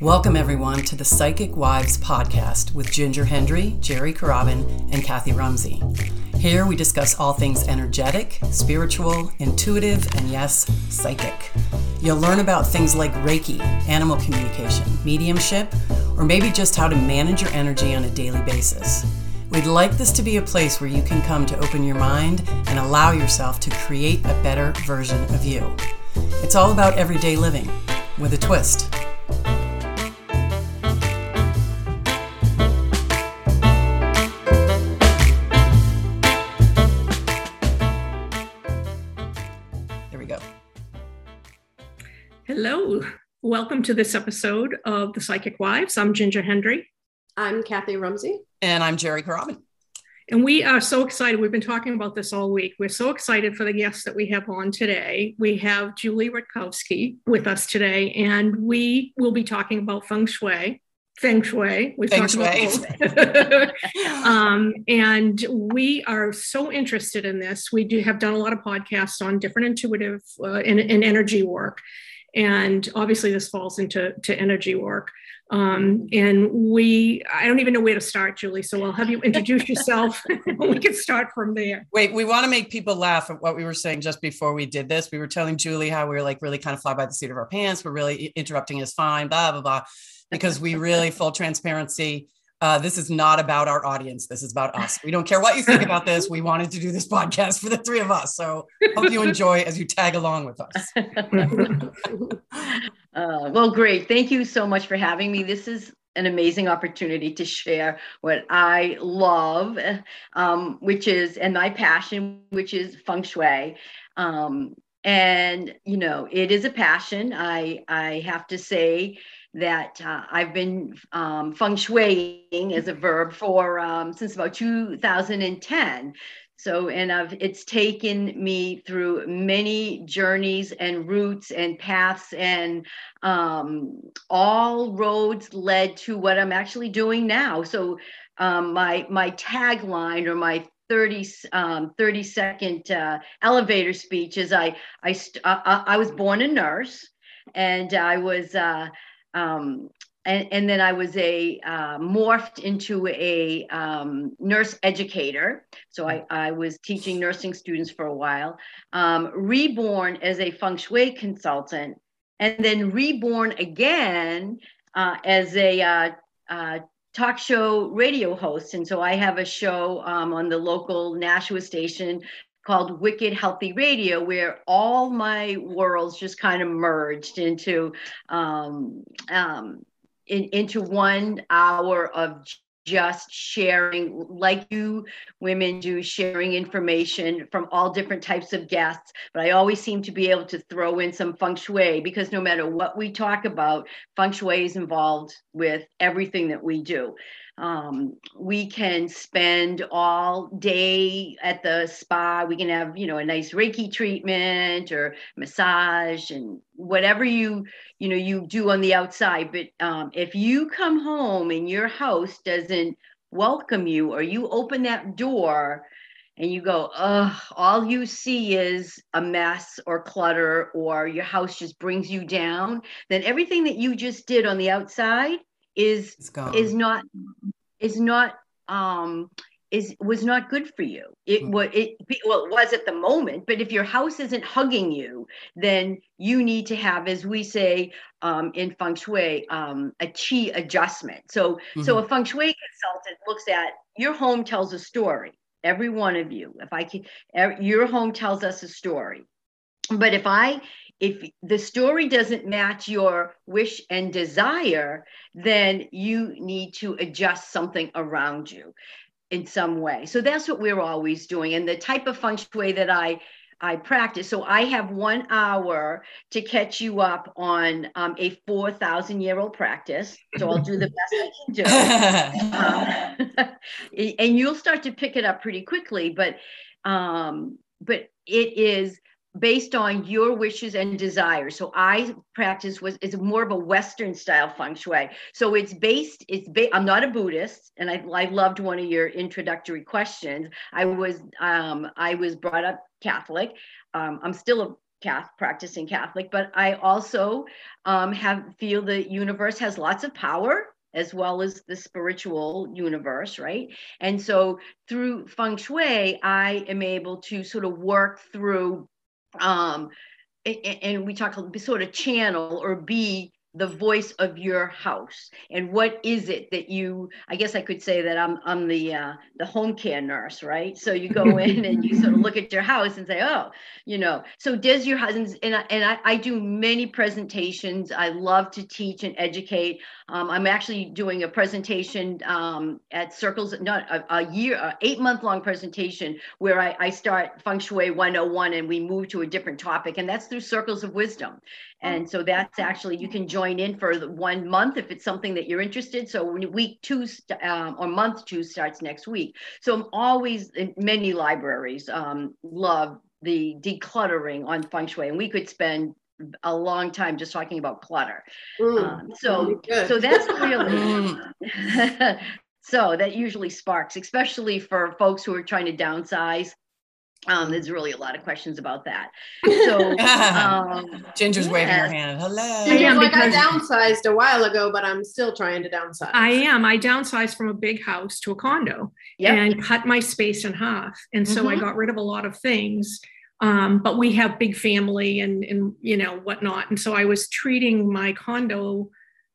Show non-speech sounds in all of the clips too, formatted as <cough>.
Welcome, everyone, to the Psychic Wives podcast with Ginger Hendry, Jerry Carabin, and Kathy Rumsey. Here we discuss all things energetic, spiritual, intuitive, and yes, psychic. You'll learn about things like Reiki, animal communication, mediumship, or maybe just how to manage your energy on a daily basis. We'd like this to be a place where you can come to open your mind and allow yourself to create a better version of you. It's all about everyday living with a twist. Welcome to this episode of The Psychic Wives. I'm Ginger Hendry. I'm Kathy Rumsey. And I'm Jerry Carabin. And we are so excited. We've been talking about this all week. We're so excited for the guests that we have on today. We have Julie Rutkowski with us today, and we will be talking about feng shui. Feng shui. We've feng talked shui. about <laughs> um, and we are so interested in this. We do have done a lot of podcasts on different intuitive uh, and, and energy work, and obviously this falls into to energy work. Um, and we, I don't even know where to start, Julie. So I'll have you introduce yourself. <laughs> we can start from there. Wait, we want to make people laugh at what we were saying just before we did this. We were telling Julie how we were like really kind of fly by the seat of our pants. We're really interrupting is fine, blah, blah, blah, because we really, full transparency, uh, this is not about our audience. This is about us. We don't care what you think about this. We wanted to do this podcast for the three of us. So hope you <laughs> enjoy as you tag along with us. <laughs> uh, well, great. Thank you so much for having me. This is an amazing opportunity to share what I love, um, which is, and my passion, which is feng shui. Um, and you know, it is a passion. I I have to say that uh, I've been um, feng shuiing as a verb for um, since about 2010. So, and I've, it's taken me through many journeys and routes and paths, and um, all roads led to what I'm actually doing now. So, um, my my tagline or my 30, um, 30 second uh, elevator speech is I I, st- I I was born a nurse, and I was uh, um, and, and, then I was a uh, morphed into a um, nurse educator. So I, I, was teaching nursing students for a while. Um, reborn as a feng shui consultant, and then reborn again uh, as a uh, uh talk show radio host. And so I have a show um, on the local Nashua station called Wicked Healthy Radio, where all my worlds just kind of merged into um, um, in, into one hour of just sharing like you women do sharing information from all different types of guests. But i always seem to be able to throw in some feng shui because no matter what we talk about feng shui is involved with everything that we do um, we can spend all day at the spa. We can have, you know, a nice Reiki treatment or massage and whatever you, you know, you do on the outside. But um, if you come home and your house doesn't welcome you or you open that door and you go, ugh, all you see is a mess or clutter or your house just brings you down, then everything that you just did on the outside is is not is not um is was not good for you. It mm. was it well it was at the moment, but if your house isn't hugging you, then you need to have, as we say um, in feng shui, um, a chi adjustment. So mm-hmm. so a feng shui consultant looks at your home tells a story. Every one of you, if I can, your home tells us a story. But if I if the story doesn't match your wish and desire, then you need to adjust something around you in some way. So that's what we're always doing. And the type of feng shui that I I practice. So I have one hour to catch you up on um, a 4,000 year old practice. So I'll do the best I can do. <laughs> um, <laughs> and you'll start to pick it up pretty quickly. But, um, but it is based on your wishes and desires. So I practice was is more of a Western style feng shui. So it's based. It's ba- I'm not a Buddhist, and I I loved one of your introductory questions. I was um I was brought up Catholic. Um, I'm still a Catholic, practicing Catholic, but I also um, have feel the universe has lots of power as well as the spiritual universe, right? And so through feng shui, I am able to sort of work through um and, and we talk sort of channel or be the voice of your house? And what is it that you i guess i could say that i'm i'm the uh, the home care nurse right? So you go <laughs> in and you sort of look at your house and say oh you know. So does your husband's and I, and I, I do many presentations. I love to teach and educate. Um, i'm actually doing a presentation um, at circles not a, a year a eight month long presentation where I, I start feng shui 101 and we move to a different topic and that's through circles of wisdom and so that's actually, you can join in for the one month if it's something that you're interested. So week two um, or month two starts next week. So I'm always many libraries um, love the decluttering on feng shui. And we could spend a long time just talking about clutter. Mm, um, so, so that's <laughs> really, mm. <laughs> so that usually sparks, especially for folks who are trying to downsize um, there's really a lot of questions about that. So <laughs> um, Ginger's yeah. waving her hand. Hello. Yeah, like I downsized a while ago, but I'm still trying to downsize. I am. I downsized from a big house to a condo yep. and cut my space in half. And so mm-hmm. I got rid of a lot of things. Um, but we have big family and and you know whatnot. And so I was treating my condo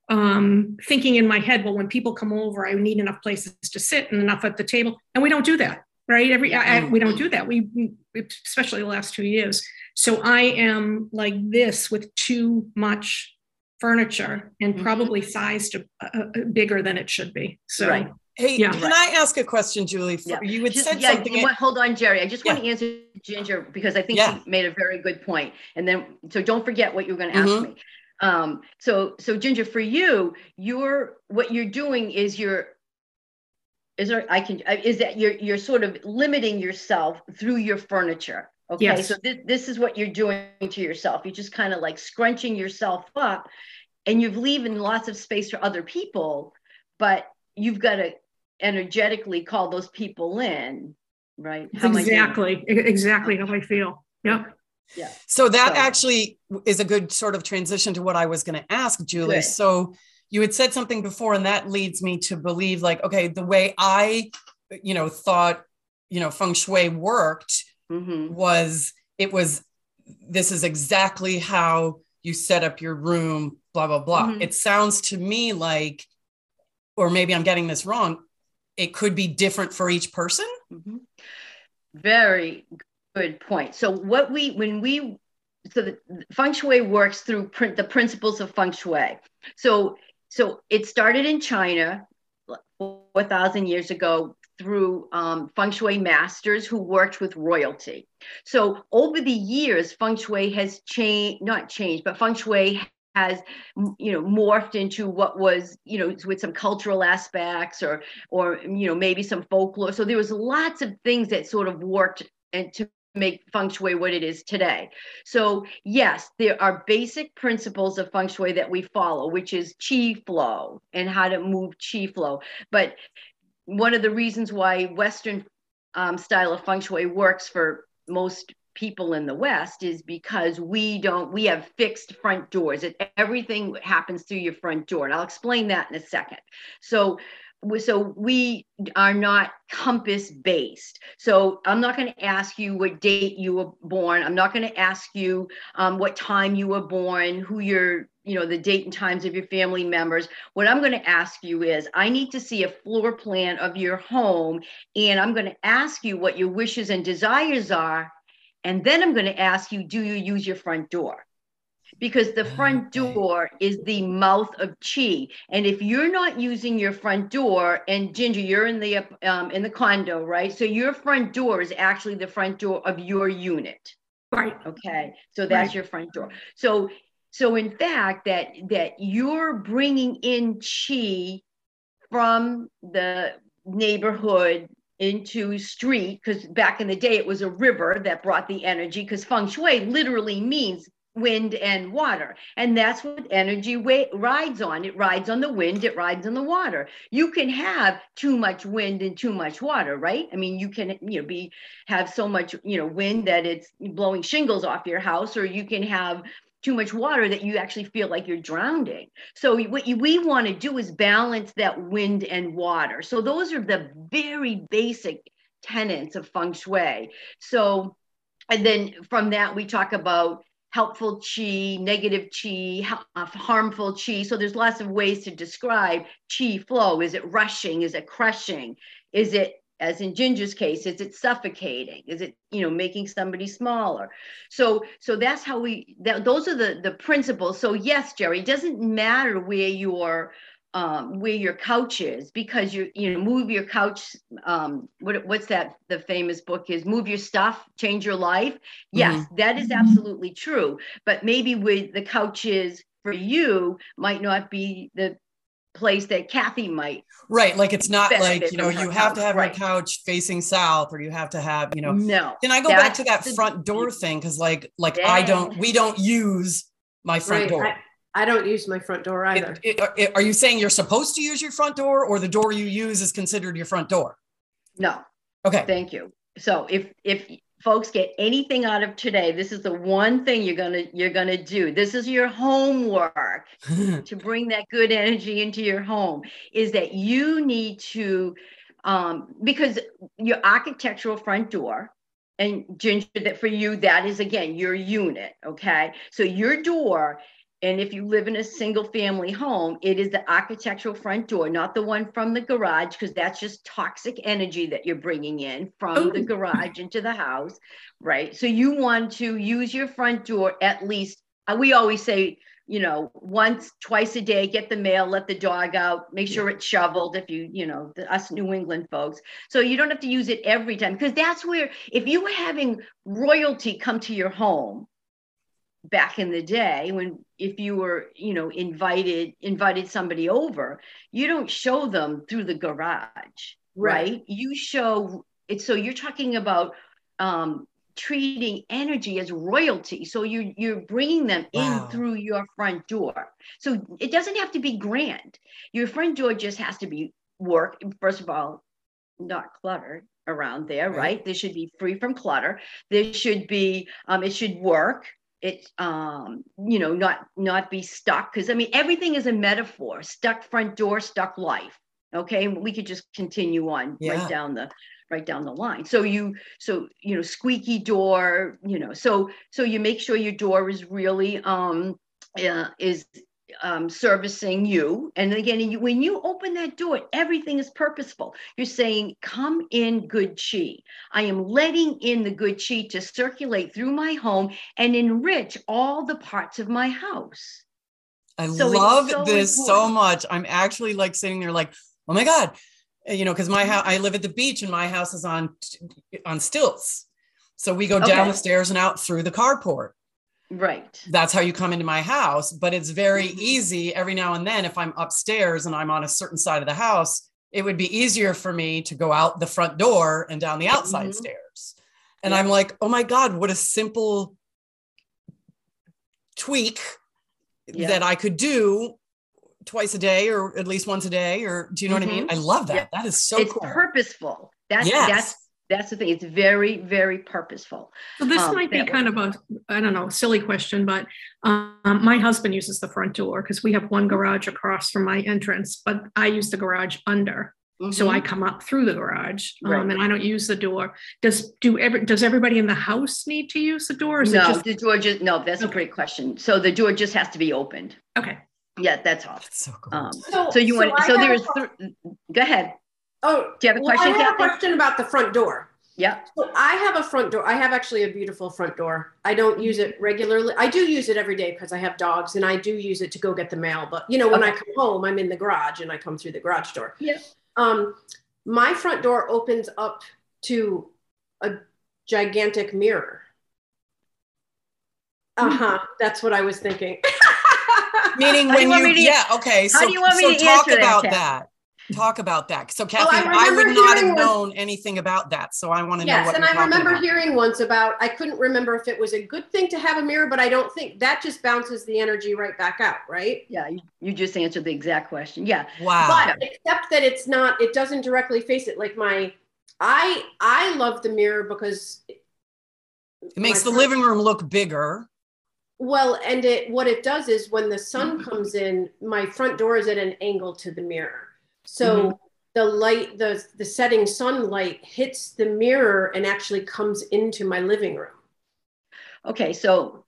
um, thinking in my head, well, when people come over, I need enough places to sit and enough at the table. And we don't do that right? Every I, I, we don't do that. We especially the last two years. So I am like this with too much furniture and mm-hmm. probably sized uh, bigger than it should be. So. Right. Hey, yeah. can I ask a question, Julie? For, yeah. You had just, said yeah, something. Want, hold on, Jerry. I just want to answer Ginger because I think yeah. she made a very good point. And then, so don't forget what you're going to ask mm-hmm. me. Um, so, so Ginger, for you, you're what you're doing is you're is there i can uh, is that you're you're sort of limiting yourself through your furniture okay? Yes. so this, this is what you're doing to yourself. You're just kind of like scrunching yourself up and you've leaving lots of space for other people but you've got to energetically call those people in right? How exactly. Exactly how i feel. Yeah yeah. So that so. actually is a good sort of transition to what i was going to ask julie. Good. so you had said something before and that leads me to believe like okay the way i you know thought you know feng shui worked mm-hmm. was it was this is exactly how you set up your room blah blah blah mm-hmm. it sounds to me like or maybe i'm getting this wrong it could be different for each person mm-hmm. very good point so what we when we so the feng shui works through print the principles of feng shui so so it started in China 4,000 years ago through um, feng shui masters who worked with royalty. So over the years, feng shui has changed, not changed, but feng shui has you know morphed into what was you know with some cultural aspects or or you know maybe some folklore so there was lots of things that sort of worked and to make feng shui what it is today. So, yes, there are basic principles of feng shui that we follow, which is qi flow and how to move qi flow. But one of the reasons why Western um, style of feng shui works for most people in the West is because we don't, we have fixed front doors. It, everything happens through your front door. And I'll explain that in a second. So, so we are not compass based so i'm not going to ask you what date you were born. I'm not going to ask you um, what time you were born who your you know the date and times of your family members. What i'm going to ask you is i need to see a floor plan of your home and i'm going to ask you what your wishes and desires are and then i'm going to ask you do you use your front door because the front door is the mouth of chi. And if you're not using your front door and ginger you're in the um, in the condo right? So your front door is actually the front door of your unit. Right. Okay? So that's right. your front door. So so in fact that that you're bringing in chi from the neighborhood into street because back in the day it was a river that brought the energy because feng shui literally means wind and water. And that's what energy wa- rides on. It rides on the wind it rides on the water. You can have too much wind and too much water right? I mean you can you know be have so much you know wind that it's blowing shingles off your house or you can have too much water that you actually feel like you're drowning. So what we want to do is balance that wind and water. So those are the very basic tenets of feng shui. So and then from that we talk about helpful chi, negative chi, harmful chi. So there's lots of ways to describe chi flow. Is it rushing? Is it crushing? Is it as in Ginger's case, is it suffocating? Is it, you know, making somebody smaller? So, so that's how we. That, those are the the principles. So yes, Jerry, it doesn't matter where you're um, where your couch is because you you know move your couch um, what, what's that the famous book is move your stuff change your life yes mm-hmm. that is absolutely true but maybe with the couches for you might not be the place that Kathy might right like it's not like you know you have couch. to have right. your couch facing south or you have to have you know no can I go back to that front door thing because like like yeah. I don't we don't use my front right. door I, I don't use my front door either. It, it, are you saying you're supposed to use your front door or the door you use is considered your front door? No. Okay. Thank you. So if if folks get anything out of today, this is the one thing you're going to you're going to do. This is your homework <laughs> to bring that good energy into your home is that you need to um because your architectural front door and ginger that for you that is again your unit okay so your door and if you live in a single family home, it is the architectural front door, not the one from the garage, because that's just toxic energy that you're bringing in from the garage into the house, right? So you want to use your front door at least, uh, we always say, you know, once, twice a day, get the mail, let the dog out, make sure it's shoveled if you, you know, the, us New England folks. So you don't have to use it every time because that's where, if you were having royalty come to your home, back in the day when if you were you know invited invited somebody over you don't show them through the garage right, right? you show it so you're talking about um treating energy as royalty so you you're bringing them wow. in through your front door so it doesn't have to be grand your front door just has to be work first of all not cluttered around there right, right? this should be free from clutter this should be um, it should work it um you know not not be stuck because i mean everything is a metaphor stuck front door stuck life okay we could just continue on yeah. right down the right down the line so you so you know squeaky door you know so so you make sure your door is really um uh, is um, servicing you. And again, you, when you open that door, everything is purposeful. You're saying, Come in good chi. I am letting in the good chi to circulate through my home and enrich all the parts of my house. I so love so this important. so much. I'm actually like sitting there, like, oh my God, you know, because my house, I live at the beach and my house is on on stilts. So we go okay. down the stairs and out through the carport. Right. That's how you come into my house. But it's very mm-hmm. easy every now and then if I'm upstairs and I'm on a certain side of the house, it would be easier for me to go out the front door and down the outside mm-hmm. stairs. And yeah. I'm like, oh my God, what a simple tweak yeah. that I could do twice a day or at least once a day or do you know mm-hmm. what I mean? Mm-hmm. I love that. Yeah. That is so it's cool. purposeful. That's yes. that's that's the thing. It's very, very purposeful. So this um, might be kind of a, I don't know, silly question, but um, my husband uses the front door because we have one garage across from my entrance, but I use the garage under. Mm-hmm. So I come up through the garage, um, right. and I don't use the door. Does do every does everybody in the house need to use the door? no, just- the door just no. That's okay. a great question. So the door just has to be opened. Okay. Yeah, that's all. That's so cool. Um, so, so you so want so there's th- go ahead. Oh, do you have a question? Well, I have Kathy? a question about the front door. Yeah. So I have a front door. I have actually a beautiful front door. I don't use it regularly. I do use it every day because I have dogs and I do use it to go get the mail. But you know, when okay. I come home, I'm in the garage and I come through the garage door. Yeah. Um, my front door opens up to a gigantic mirror. Uh huh. That's what I was thinking. Meaning when you, you yeah, okay. So, how do you want me so to talk about that, that talk about that. So, Kathy, I I, would not have hearing one- known anything about that. So, I want to know Yes, what and you're I remember about. hearing once about, I couldn't remember if it was a good thing to have a mirror, but I don't think that just bounces the energy right back out, right? Yeah, you, you just answered the exact question. Yeah. Wow. But except that it's not, it doesn't directly face it. Like my, I, I love the mirror because it makes the front- living room look bigger. Well, and it what it does is when the sun Mm-hmm. comes in, my front door is at an angle to the mirror. So Mm-hmm. the light, the the setting sunlight hits the mirror and actually comes into my living room. Okay, so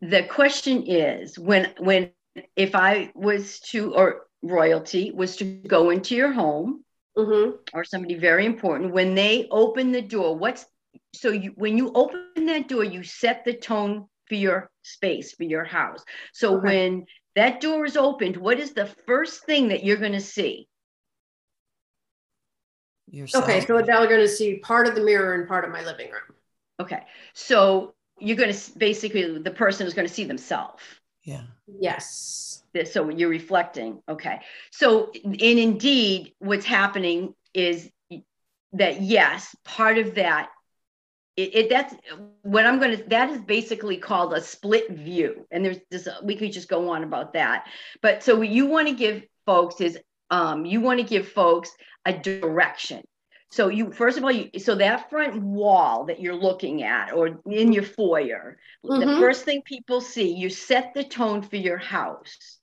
the question is when when if I was to or royalty was to go into your home hmm or somebody very important when they open the door what's so you when you open that door you set the tone for your space for your house so Okay. when that door is opened what is the first thing that you're going to see Yourself. Okay, so they're going to see part of the mirror and part of my living room. okay so you're going to basically the person is going to see themselves yeah. Yes. this- so you're reflecting okay so and indeed what's happening is that yes part of that it, it that's what i'm going to that is basically called a split view and there's this we could just go on about that but so what you want to give folks is um, you want to give folks a direction. So you first of all you so that front wall that you're looking at or in your foyer the Mhm. first thing people see you set the tone for your house.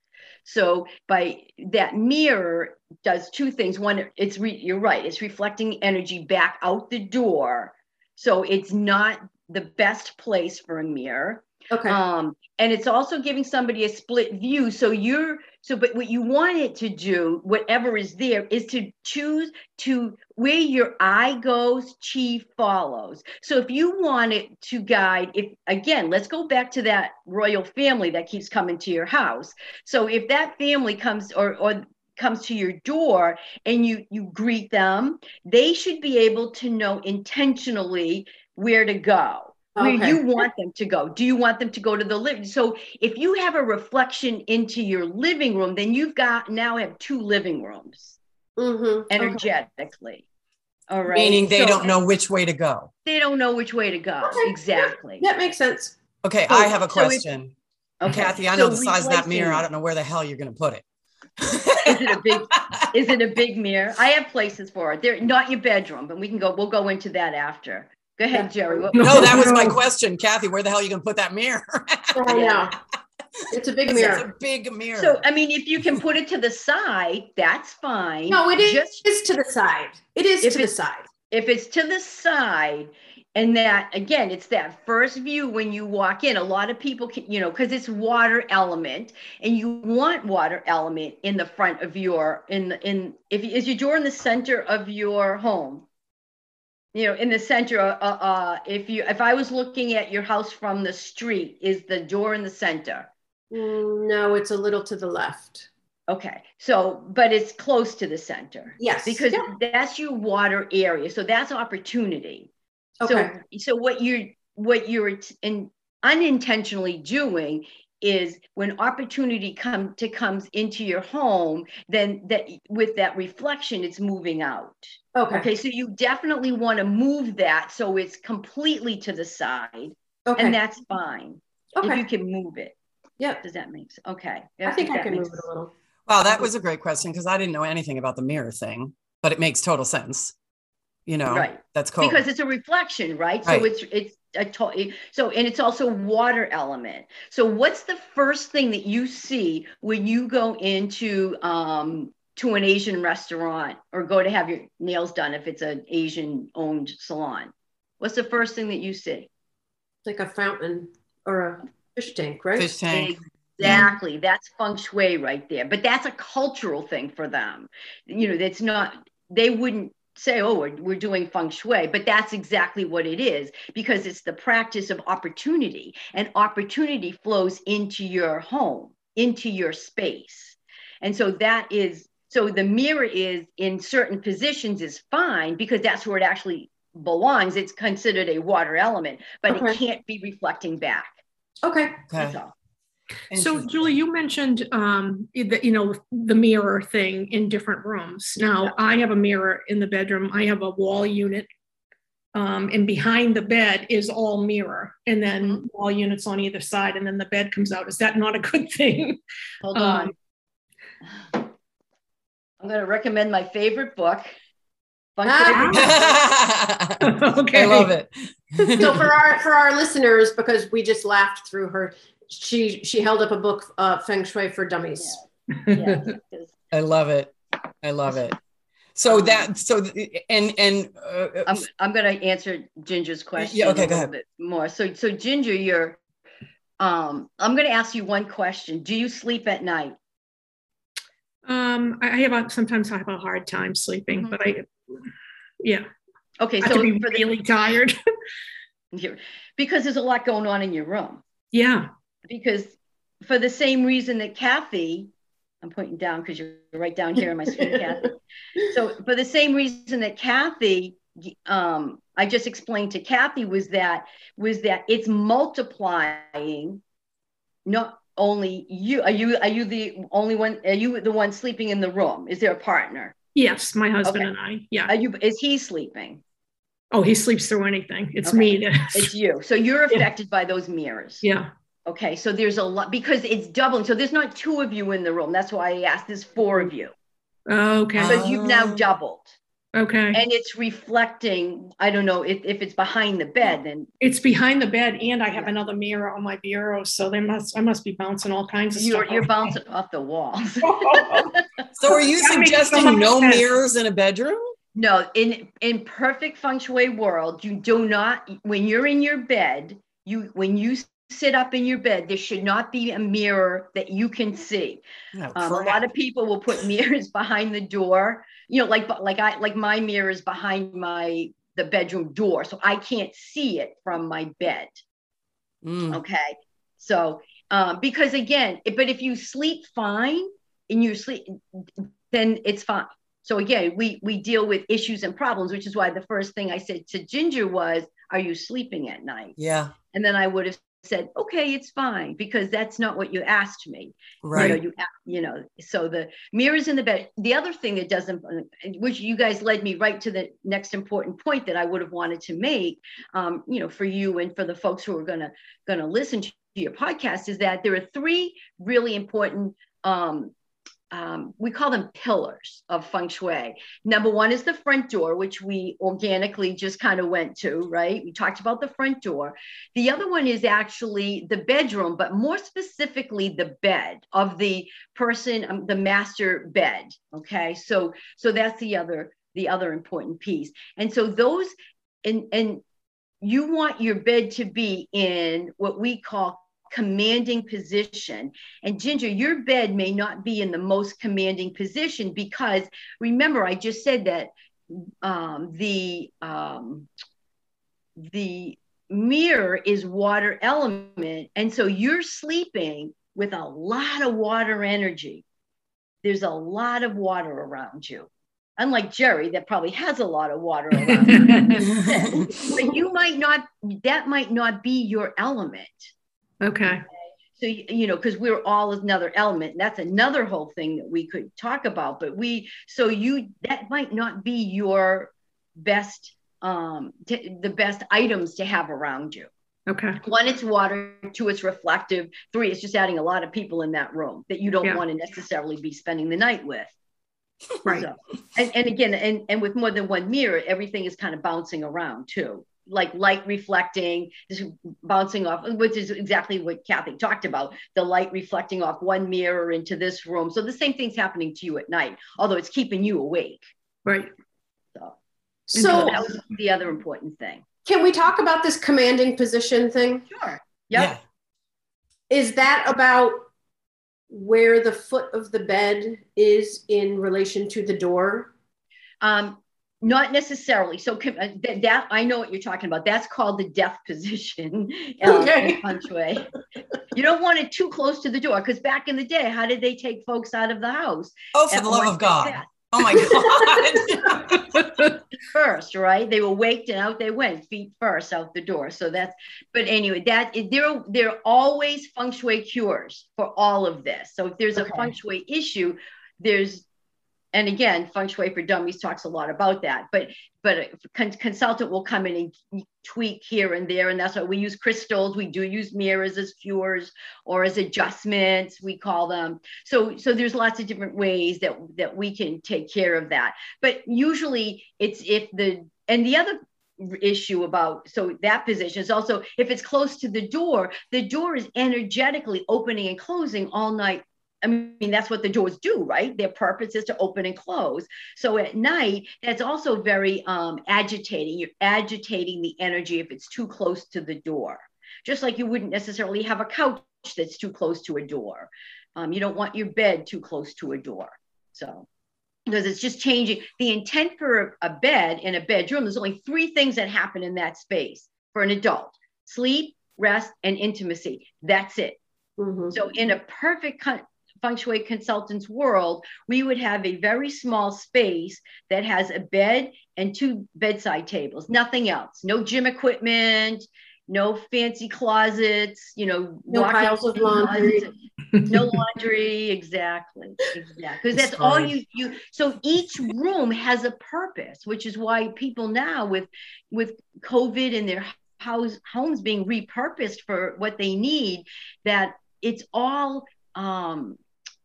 So by that mirror does two things. One it's re, you're right it's reflecting energy back out the door. So it's not the best place for a mirror. Okay. um and it's also giving somebody a split view. So you're so but what you want it to do whatever is there is to choose to where your eye goes chi follows. So if you want it to guide if again let's go back to that royal family that keeps coming to your house. So if that family comes or or comes to your door and you you greet them they should be able to know intentionally where to go where you want them to go. Do you want them to go to the living? So if you have a reflection into your living room, then you've got now have two living rooms hmm energetically. All right. Meaning they So don't know which way to go. They don't know which way to go. Okay. Exactly. That makes sense. Okay, So- I have a so if- question. Okay. Kathy, I know So the size of that mirror. I don't know where the hell you're going to put it. Is it a big <laughs> is it a big mirror? I have places for it. They're not your bedroom, but we can go, we'll go into that after. Go ahead, Jerry. What- no, that was my question, Kathy. Where the hell are you going to put that mirror? <laughs> I know. It's a big mirror. It's a big mirror. So I mean, if you can put it to the side, that's fine. No, it is Just to the side. It is If to the it's- side. if it's to the side and that again it's that first view when you walk in a lot of people can you know because it's water element and you want water element in the front of your in the in if is your door in the center of your home you know in the center uh, uh if you if i was looking at your house from the street is the door in the center Mm, No, it's a little to the left. okay so but it's close to the center Yes. because Yeah. that's your water area so that's opportunity Okay. so so what you're what you're in unintentionally doing is when opportunity come to comes into your home then that with that reflection it's moving out okay. okay so you definitely want to move that so it's completely to the side Okay. and that's fine if you can move it Yep. does that make sense okay I think I can move makes- it a little. wow, that was a great question because I didn't know anything about the mirror thing, but it makes total sense. You know, right that's cool. because it's a reflection right, Right. so it's it's a to- so and it's also water element so what's the first thing that you see when you go into um to an asian restaurant or go to have your nails done if it's an asian owned salon what's the first thing that you see It's like a fountain or a fish tank, right? Fish tank. Exactly. That's feng shui right there. But that's a cultural thing for them. You know, that's not, they wouldn't say, oh, we're, we're doing feng shui, but that's exactly what it is because it's the practice of opportunity and opportunity flows into your home, into your space. And so that is, so the mirror is in certain positions is fine because that's where it actually belongs. It's considered a water element, but Okay. it can't be reflecting back. Okay. Okay. That's all. So, Julie, you mentioned um, that you know the mirror thing in different rooms. Now, I have a mirror in the bedroom. I have a wall unit, um, and behind the bed is all mirror, and then Mhm. wall units on either side, and then the bed comes out. Is that not a good thing? Hold Um, on. I'm going to recommend my favorite book. Ah. <laughs> <laughs> Okay, I love it. so for <laughs> our for our listeners, because we just laughed through her, she she held up a book, uh, Feng Shui for Dummies. Yeah, 'cause <laughs> I love it. I love it. So that so and and uh, I'm I'm going to answer Ginger's question. Yeah, okay, a go little ahead. bit more. So so Ginger, you're um I'm going to ask you one question. Do you sleep at night? Um, I I have a, sometimes I have a hard time sleeping, Mhm. but I, yeah, Okay, I so be for the, really tired. <laughs> here- because there's a lot going on in your room. yeah, Because for the same reason that Kathy, I'm pointing down because you're right down here on my screen, Kathy. <laughs> So for the same reason that Kathy, um, I just explained to Kathy was that was that it's multiplying, not only you. Are you are you the only one? Are you the one sleeping in the room? Is there a partner? yes, my husband Okay. and I. Yeah. Are you? Is he sleeping? oh, he sleeps through anything. It's Okay. me. It's you. So you're <laughs> Yeah. affected by those mirrors. yeah. Okay, so there's a lot because it's doubling. So there's not two of you in the room. That's why I asked. There's four of you. Okay. So you've now doubled. okay. And it's reflecting, I don't know if, if it's behind the bed, then It's behind the bed, and I have another mirror on my bureau, so they must. I must be bouncing all kinds of you're, stuff. you're bouncing off the walls. <laughs> so are you That makes so suggesting no sense. mirrors in a bedroom? No, in in perfect feng shui world, you do not when you're in your bed, you when you sit up in your bed, there should not be a mirror that you can see. Oh, Um, a lot of people will put <laughs> mirrors behind the door, you know, like like I like my mirror is behind my the bedroom door, so I can't see it from my bed. Mm. Okay. So, um, because again, if- but if you sleep fine and you sleep, then it's fine. So again, we we deal with issues and problems, which is why the first thing I said to Ginger was, "Are you sleeping at night?" Yeah. And then I would have said, "Okay, it's fine," because that's not what you asked me. Right. You know, you, you know. So the mirrors in the bed. The other thing that doesn't, which you guys led me right to the next important point that I would have wanted to make, um, you know, for you and for the folks who are gonna gonna listen to your podcast, is that there are three really important. Um, um, we call them pillars of feng shui. Number one is the front door, which we organically just kind of went to, right? We talked about the front door. The other one is actually the bedroom, but more specifically the bed of the person, um, the master bed. Okay, so so that's the other the other important piece. And so those and and you want your bed to be in what we call commanding position. And Ginger, your bed may not be in the most commanding position because remember, I just said that um, the um, the mirror is water element, and so you're sleeping with a lot of water energy. There's a lot of water around you. Unlike Jerry, that probably has a lot of water around <laughs> but you might not, that might not be your element. Okay. So, you know, because we're all another element. And that's another whole thing that we could talk about. But we, so you, that might not be your best, um, t- the best items to have around you. Okay. One, it's water. Two, it's reflective. Three, it's just adding a lot of people in that room that you don't Yeah. want to necessarily be spending the night with. Right. So, and, and again, and, and with more than one mirror, everything is kind of bouncing around too, like light reflecting, just bouncing off, which is exactly what Kathy talked about the light reflecting off one mirror into this room. So the same thing's happening to you at night, although it's keeping you awake. Right. So So that was the other important thing. can we talk about this commanding position thing? Sure. Yeah. Is that about where the foot of the bed is in relation to the door? Um, not necessarily. So uh, th- that I know what you're talking about. That's called the death position. <laughs> um, Okay. You don't want it too close to the door because back in the day, how did they take folks out of the house? Oh, for the love of God. Oh my God. <laughs> first, right? They were waked and out they went, feet first out the door. So that's, but anyway, that there, there are always feng shui cures for all of this. So if there's okay. a feng shui issue, there's and again, Feng Shui for Dummies talks a lot about that. But but a con- consultant will come in and tweak here and there, and that's why we use crystals. We do use mirrors as cures or as adjustments, we call them. So so there's lots of different ways that that we can take care of that. But usually, it's if the and the other issue about so that position is also if it's close to the door the door is energetically opening and closing all night I mean, that's what the doors do, right? Their purpose is to open and close. So at night, that's also very um, agitating. You're agitating the energy if it's too close to the door. Just like you wouldn't necessarily have a couch that's too close to a door. Um, you don't want your bed too close to a door. So, because it's just changing the intent for a bed in a bedroom. There's only three things that happen in that space for an adult sleep, rest, and intimacy. That's it. Mm-hmm. So, in a perfect feng shui consultant's world, we would have a very small space that has a bed and two bedside tables, nothing else, no gym equipment, no fancy closets, you know, no piles of laundry. no laundry, exactly. Exactly. Because that's all you you so each room has a purpose, which is why people now with with COVID and their house homes being repurposed for what they need, that it's all um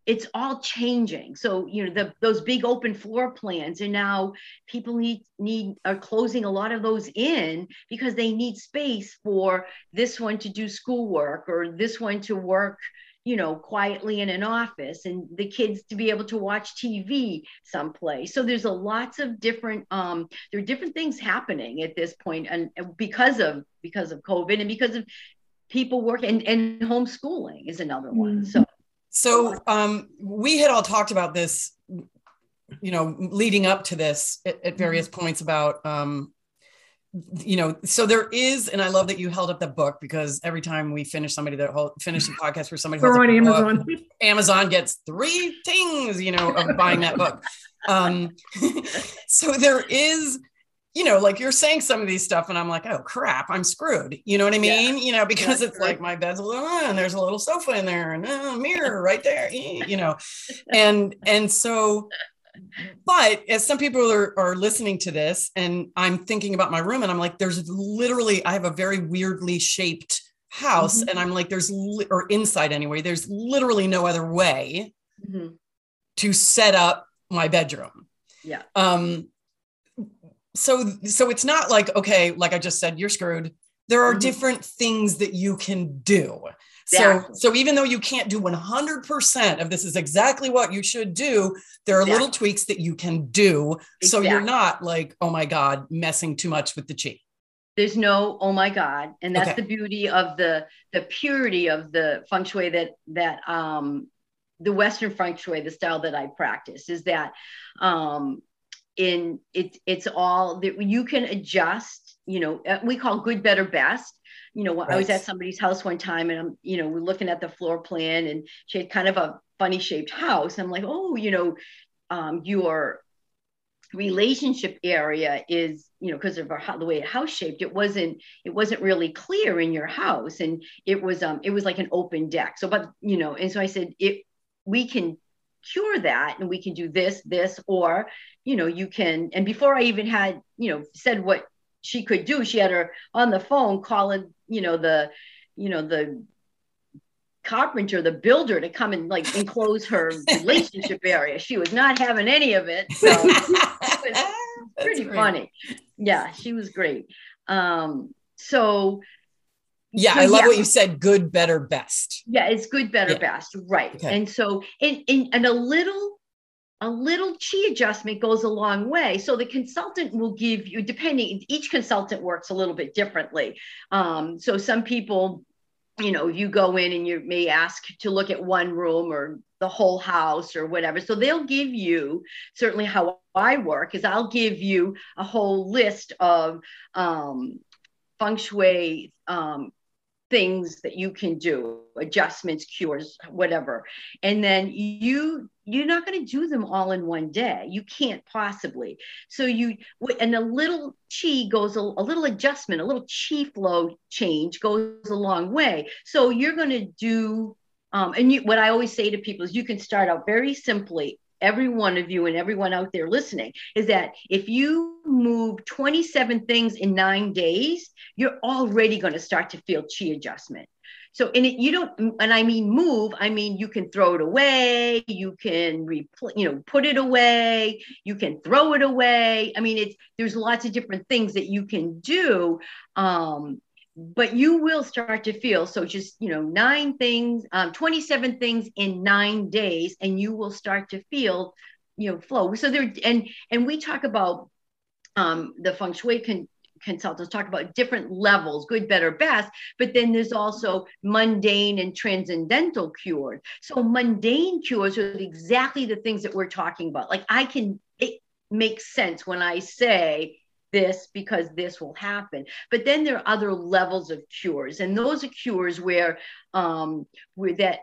it's all changing. So, you know, the, those big open floor plans and now people need, need, are closing a lot of those in because they need space for this one to do schoolwork or this one to work, you know, quietly in an office and the kids to be able to watch TV someplace. So there's a lots of different, um, there are different things happening at this point and because of, because of COVID and because of people working and, and homeschooling is another one. Mm-hmm. So so um, we had all talked about this, you know, leading up to this at, at various mm-hmm. points about, um, you know, so there is, and I love that you held up the book because every time we finish somebody that hold, finish a podcast for somebody on Amazon, book, <laughs> Amazon gets three things, you know, of buying that book. Um, <laughs> so there is you know, like you're saying some of these stuff, and I'm like, oh crap, I'm screwed. You know what I mean? Yeah. You know, because yeah, it's right. like my bed's a little, and there's a little sofa in there, and a mirror <laughs> right there. You know, and and so, but as some people are are listening to this, and I'm thinking about my room, and I'm like, there's literally, I have a very weirdly shaped house, mm-hmm. and I'm like, there's li- or inside anyway, there's literally no other way mm-hmm. to set up my bedroom. Yeah. Um so so it's not like okay like i just said you're screwed there are mm-hmm. different things that you can do so so even though you can't do 100% of this is exactly what you should do there are exactly. little tweaks that you can do exactly. so you're not like oh my god messing too much with the chi there's no oh my god and that's okay. the beauty of the the purity of the feng shui that that um the western feng shui the style that i practice is that um in it, it's all that you can adjust you know uh, we call good better best. You know right. i was at somebody's house one time and i'm you know we're looking at the floor plan and she had kind of a funny shaped house. I'm like oh you know um, your relationship area is you know because of our, the way house shaped it wasn't it wasn't really clear in your house. And it was um it was like an open deck. So but you know and so i said it we can cure that and we can do this this or you know you can and before i even had you know said what she could do she had her on the phone calling you know the you know the carpenter the builder to come and like enclose her <laughs> relationship area. She was not having any of it so it was <laughs> pretty funny. Yeah she was great. Um so yeah so, i love yeah. what you said good better best yeah it's good better yeah. best right okay. and so and, and and a little a little chi adjustment goes a long way so the consultant will give you depending each consultant works a little bit differently um, so some people you know you go in and you may ask to look at one room or the whole house or whatever so they'll give you certainly how i work is i'll give you a whole list of um, feng shui um, things that you can do adjustments cures whatever. And then you you're not going to do them all in one day. You can't possibly. So you and a little chi goes a, a little adjustment a little chi flow change goes a long way. So you're going to do um, and you, what i always say to people is you can start out very simply every one of you and everyone out there listening is that if you move 27 things in nine days, you're already going to start to feel chi adjustment. So, and it, you don't, and I mean move, I mean you can throw it away, you can, repl- you know, put it away, you can throw it away. I mean, it's there's lots of different things that you can do. Um, but you will start to feel so just you know nine things um, 27 things in nine days and you will start to feel you know flow. So there and and we talk about um, the feng shui consultants talk about different levels good better best but then there's also mundane and transcendental cures. So mundane cures are exactly the things that we're talking about. Like i can it makes sense when i say this because this will happen. But then there are other levels of cures, and those are cures where um, where that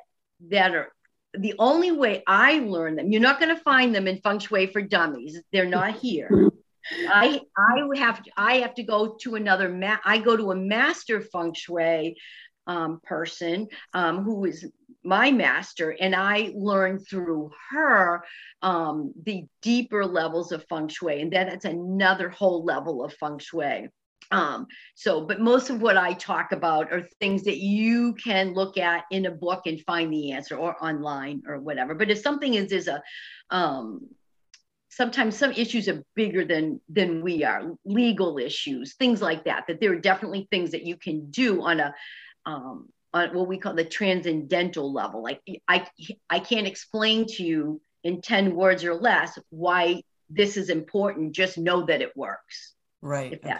that are the only way I learn them. You're not going to find them in Feng Shui for Dummies. They're not here. <laughs> I I have to, I have to go to another ma- I go to a master Feng Shui um, person um, who is my master and i learned through her um, the deeper levels of feng shui and then it's another whole level of feng shui. Um, so but most of what i talk about are things that you can look at in a book and find the answer or online or whatever. But if something is is a um, sometimes some issues are bigger than than we are legal issues things like that that there are definitely things that you can do on a um, on what we call the transcendental level. Like I, I can't explain to you in 10 words or less why this is important. Just know that it works. Right. Okay.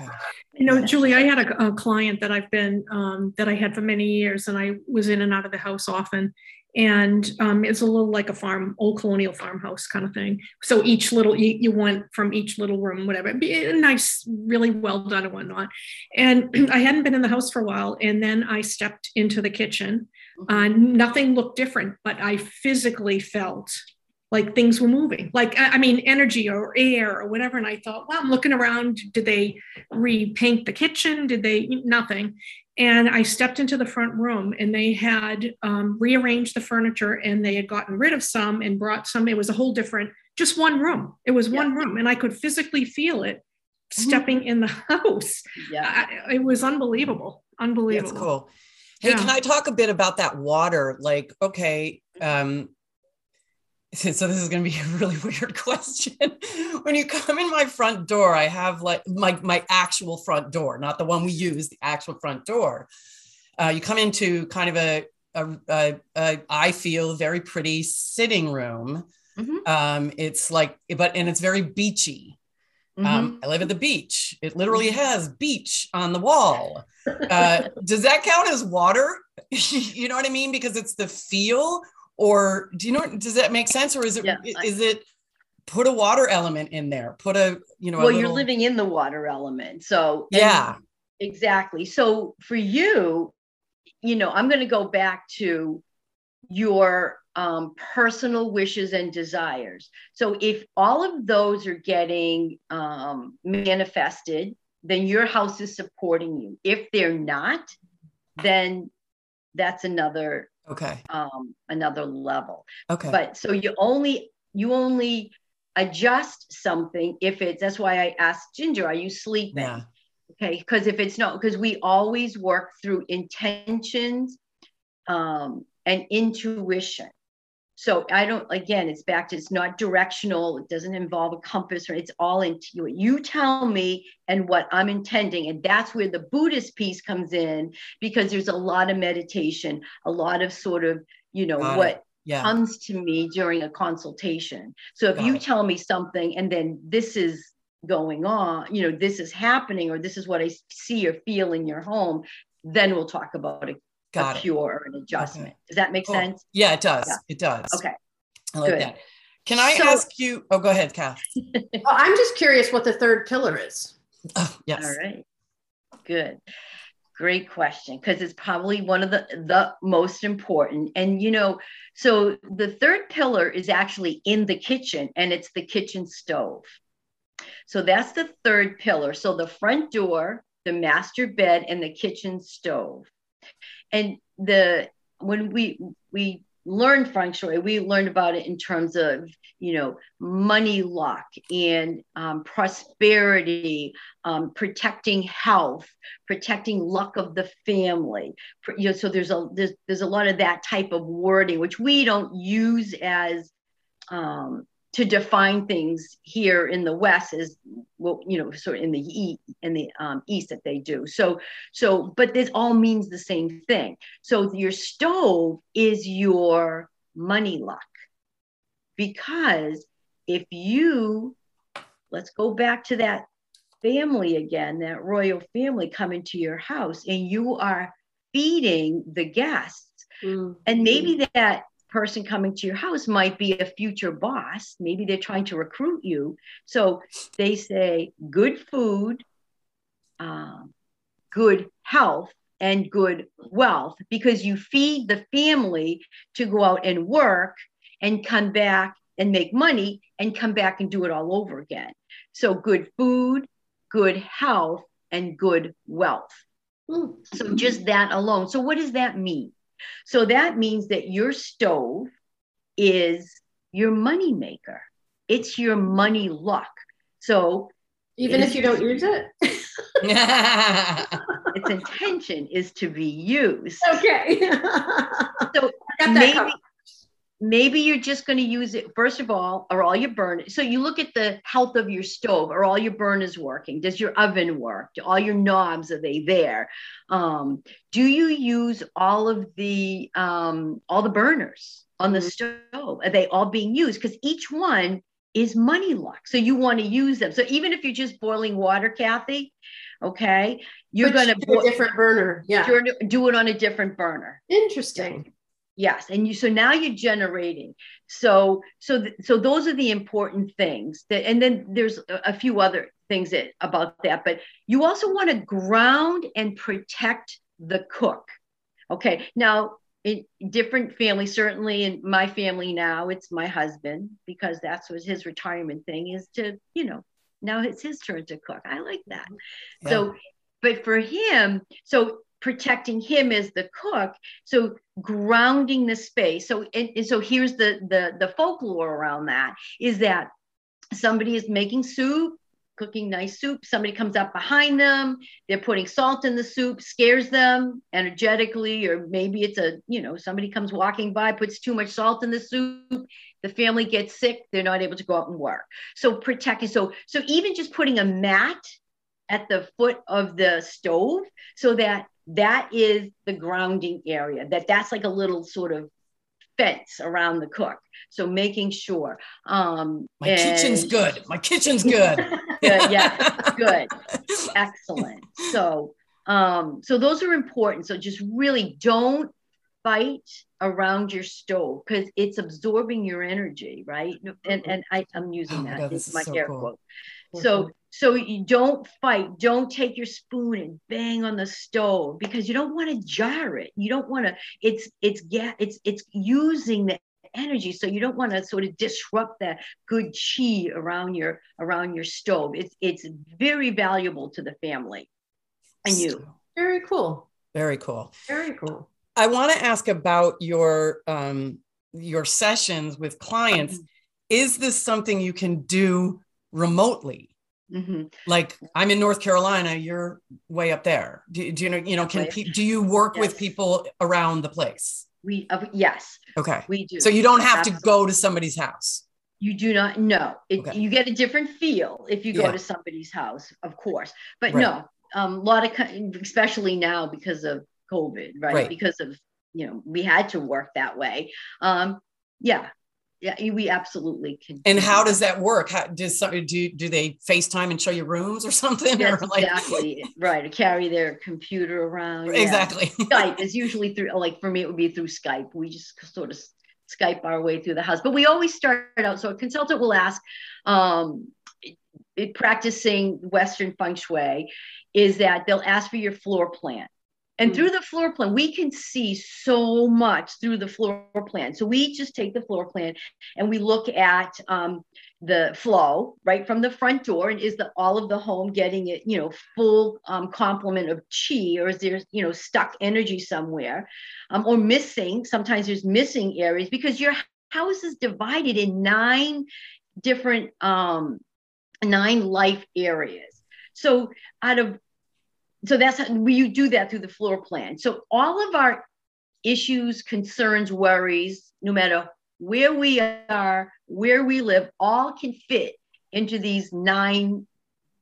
You know, Julie, I had a, a client that I've been, um, that I had for many years and I was in and out of the house often and um, it's a little like a farm, old colonial farmhouse kind of thing. So each little you, you went from each little room, whatever, be a nice, really well done and whatnot. And <clears throat> I hadn't been in the house for a while, and then I stepped into the kitchen. Mm-hmm. Uh, nothing looked different, but I physically felt like things were moving like i mean energy or air or whatever and i thought well i'm looking around did they repaint the kitchen did they nothing and I stepped into the front room and they had um, rearranged the furniture and they had gotten rid of some and brought some. It was a whole different, just one room. It was yeah. one room. And I could physically feel it mm-hmm. stepping in the <laughs> house. Yeah. I, it was unbelievable. Unbelievable. That's cool. Hey, yeah. can I talk a bit about that water? Like, okay, um, so this is going to be a <laughs> really weird question. When you come in my front door i have like my my actual front door not the one we use the actual front door. Uh, you come into kind of a, a, a, a I feel very pretty sitting room. Mm-hmm. um, it's like but and it's very beachy. Um, mm-hmm. um, i live at the beach. It literally mm-hmm. has beach on the wall. Uh, <laughs> does that count as water? <laughs> You know what i mean? Because it's the feel or do you know does that make sense? Or is it yeah, is it put a water element in there put a you know well little... you're living in the water element so yeah. Exactly. So for you you know i'm going to go back to your um, personal wishes and desires. So if all of those are getting um, manifested then your house is supporting you. If they're not then that's another okay. um another level. Okay. But so you only you only adjust something if it's that's why i asked ginger are you sleeping? Yeah. okay because if it's not because we always work through intentions um and intuition so I don't, again, it's back to it's not directional. It doesn't involve a compass or it's all into you. You tell me and what I'm intending. And that's where the Buddhist piece comes in because there's a lot of meditation, a lot of sort of, you know, Got what yeah. comes to me during a consultation. So if Got you it. tell me something and then this is going on, you know, this is happening or this is what I see or feel in your home, then we'll talk about it Got a cure or an adjustment. Okay. Does that make cool. sense? Yeah, it does. Yeah. It does. Okay. I like Good. that. Can I so, ask you? Oh, go ahead, Kath. <laughs> well, I'm just curious what the third pillar is. Oh, yes. All right. Good. Great question, because it's probably one of the the most important. And you know, so the third pillar is actually in the kitchen, and it's the kitchen stove. So that's the third pillar. So the front door, the master bed, and the kitchen stove. And the when we we learned feng shui, we learned about it in terms of, you know, money luck and um, prosperity, um, protecting health, protecting luck of the family. You know, so there's a there's, there's a lot of that type of wording, which we don't use as um, to define things here in the West as well, you know, sort of in the east in the um, east that they do. So, so, but this all means the same thing. So your stove is your money luck, because if you, let's go back to that family again, that royal family coming to your house, and you are feeding the guests, mm-hmm. and maybe that person coming to your house might be a future boss. Maybe they're trying to recruit you. So they say good food, um, good health, and good wealth because you feed the family to go out and work and come back and make money and come back and do it all over again. So good food, good health, and good wealth. Mm. So just that alone. So what does that mean? So that means that your stove is your money maker. It's your money luck. So even if you don't use it, <laughs> <laughs> its intention is to be used. Okay. <laughs> so maybe, maybe you're just going to use it first of all are all your burners so you look at the health of your stove are all your burners working does your oven work do all your knobs are they there? Um, do you use all of the um, all the burners on the mm-hmm. stove? Are they all being used? Because each one is money luck so you want to use them. So even if you're just boiling water kathy okay you're going to do a different burner yeah. do it on a different burner. Interesting yes and you so now you're generating. So so th- so those are the important things that and then there's a, few other things that about that but you also want to ground and protect the cook okay? Now in different families certainly in my family now it's my husband because that's what his retirement thing is to you know now it's his turn to cook. I like that. Mm-hmm. Yeah. so but for him so protecting him as the cook so grounding the space. So and, and, so here's the the the folklore around that is that somebody is making soup cooking nice soup. Somebody comes up behind them they're putting salt in the soup scares them energetically or maybe it's a you know somebody comes walking by puts too much salt in the soup the family gets sick they're not able to go out and work. So protecting so so even just putting a mat at the foot of the stove so that that is the grounding area that that's like a little sort of fence around the cook. So making sure um my and, kitchen's good. My kitchen's good. <laughs> Good yeah <laughs> good. Excellent. So um so those are important. So just really don't fight around your stove because it's absorbing your energy right? And and I, i'm using oh that. God, this is my so air cool. quote. So so you don't fight, don't take your spoon and bang on the stove because you don't want to jar it. You don't want to, it's it's yeah, it's it's using the energy. So you don't want to sort of disrupt that good chi around your around your stove. It's it's very valuable to the family and you. Very cool. Very cool. Very cool. I want to ask about your um your sessions with clients. Mm-hmm. Is this something you can do remotely? Mm-hmm. Like I'm in North Carolina, you're way up there. Do, do you know? You know, can pe- do you work yes. with people around the place? We uh, yes. Okay. We do. So you don't have Absolutely. to go to somebody's house. You do not. No, it, okay. you get a different feel if you go yeah. to somebody's house, of course. But right. no, um, a lot of especially now because of COVID, right? right? Because of you know we had to work that way. Um, yeah, yeah, we absolutely can. And how does that work? How does some, do do they FaceTime and show you rooms or <laughs> something? Yes, or like... exactly right. Carry their computer around. Exactly. Yeah. <laughs> Skype is usually through like for me it would be through Skype. We just sort of Skype our way through the house, but we always start out. So a consultant will ask, um, practicing Western feng shui, is that they'll ask for your floor plan And mm. through the floor plan, we can see so much through the floor plan. So we just take the floor plan and we look at um, the flow right from the front door. And is the all of the home getting it, you know, full um, complement of chi, or is there, you know, stuck energy somewhere, um, or missing? Sometimes there's missing areas because your house is divided in nine different um, nine life areas. So out of so that's how we do that through the floor plan. So all of our issues, concerns, worries, no matter where we are, where we live, all can fit into these nine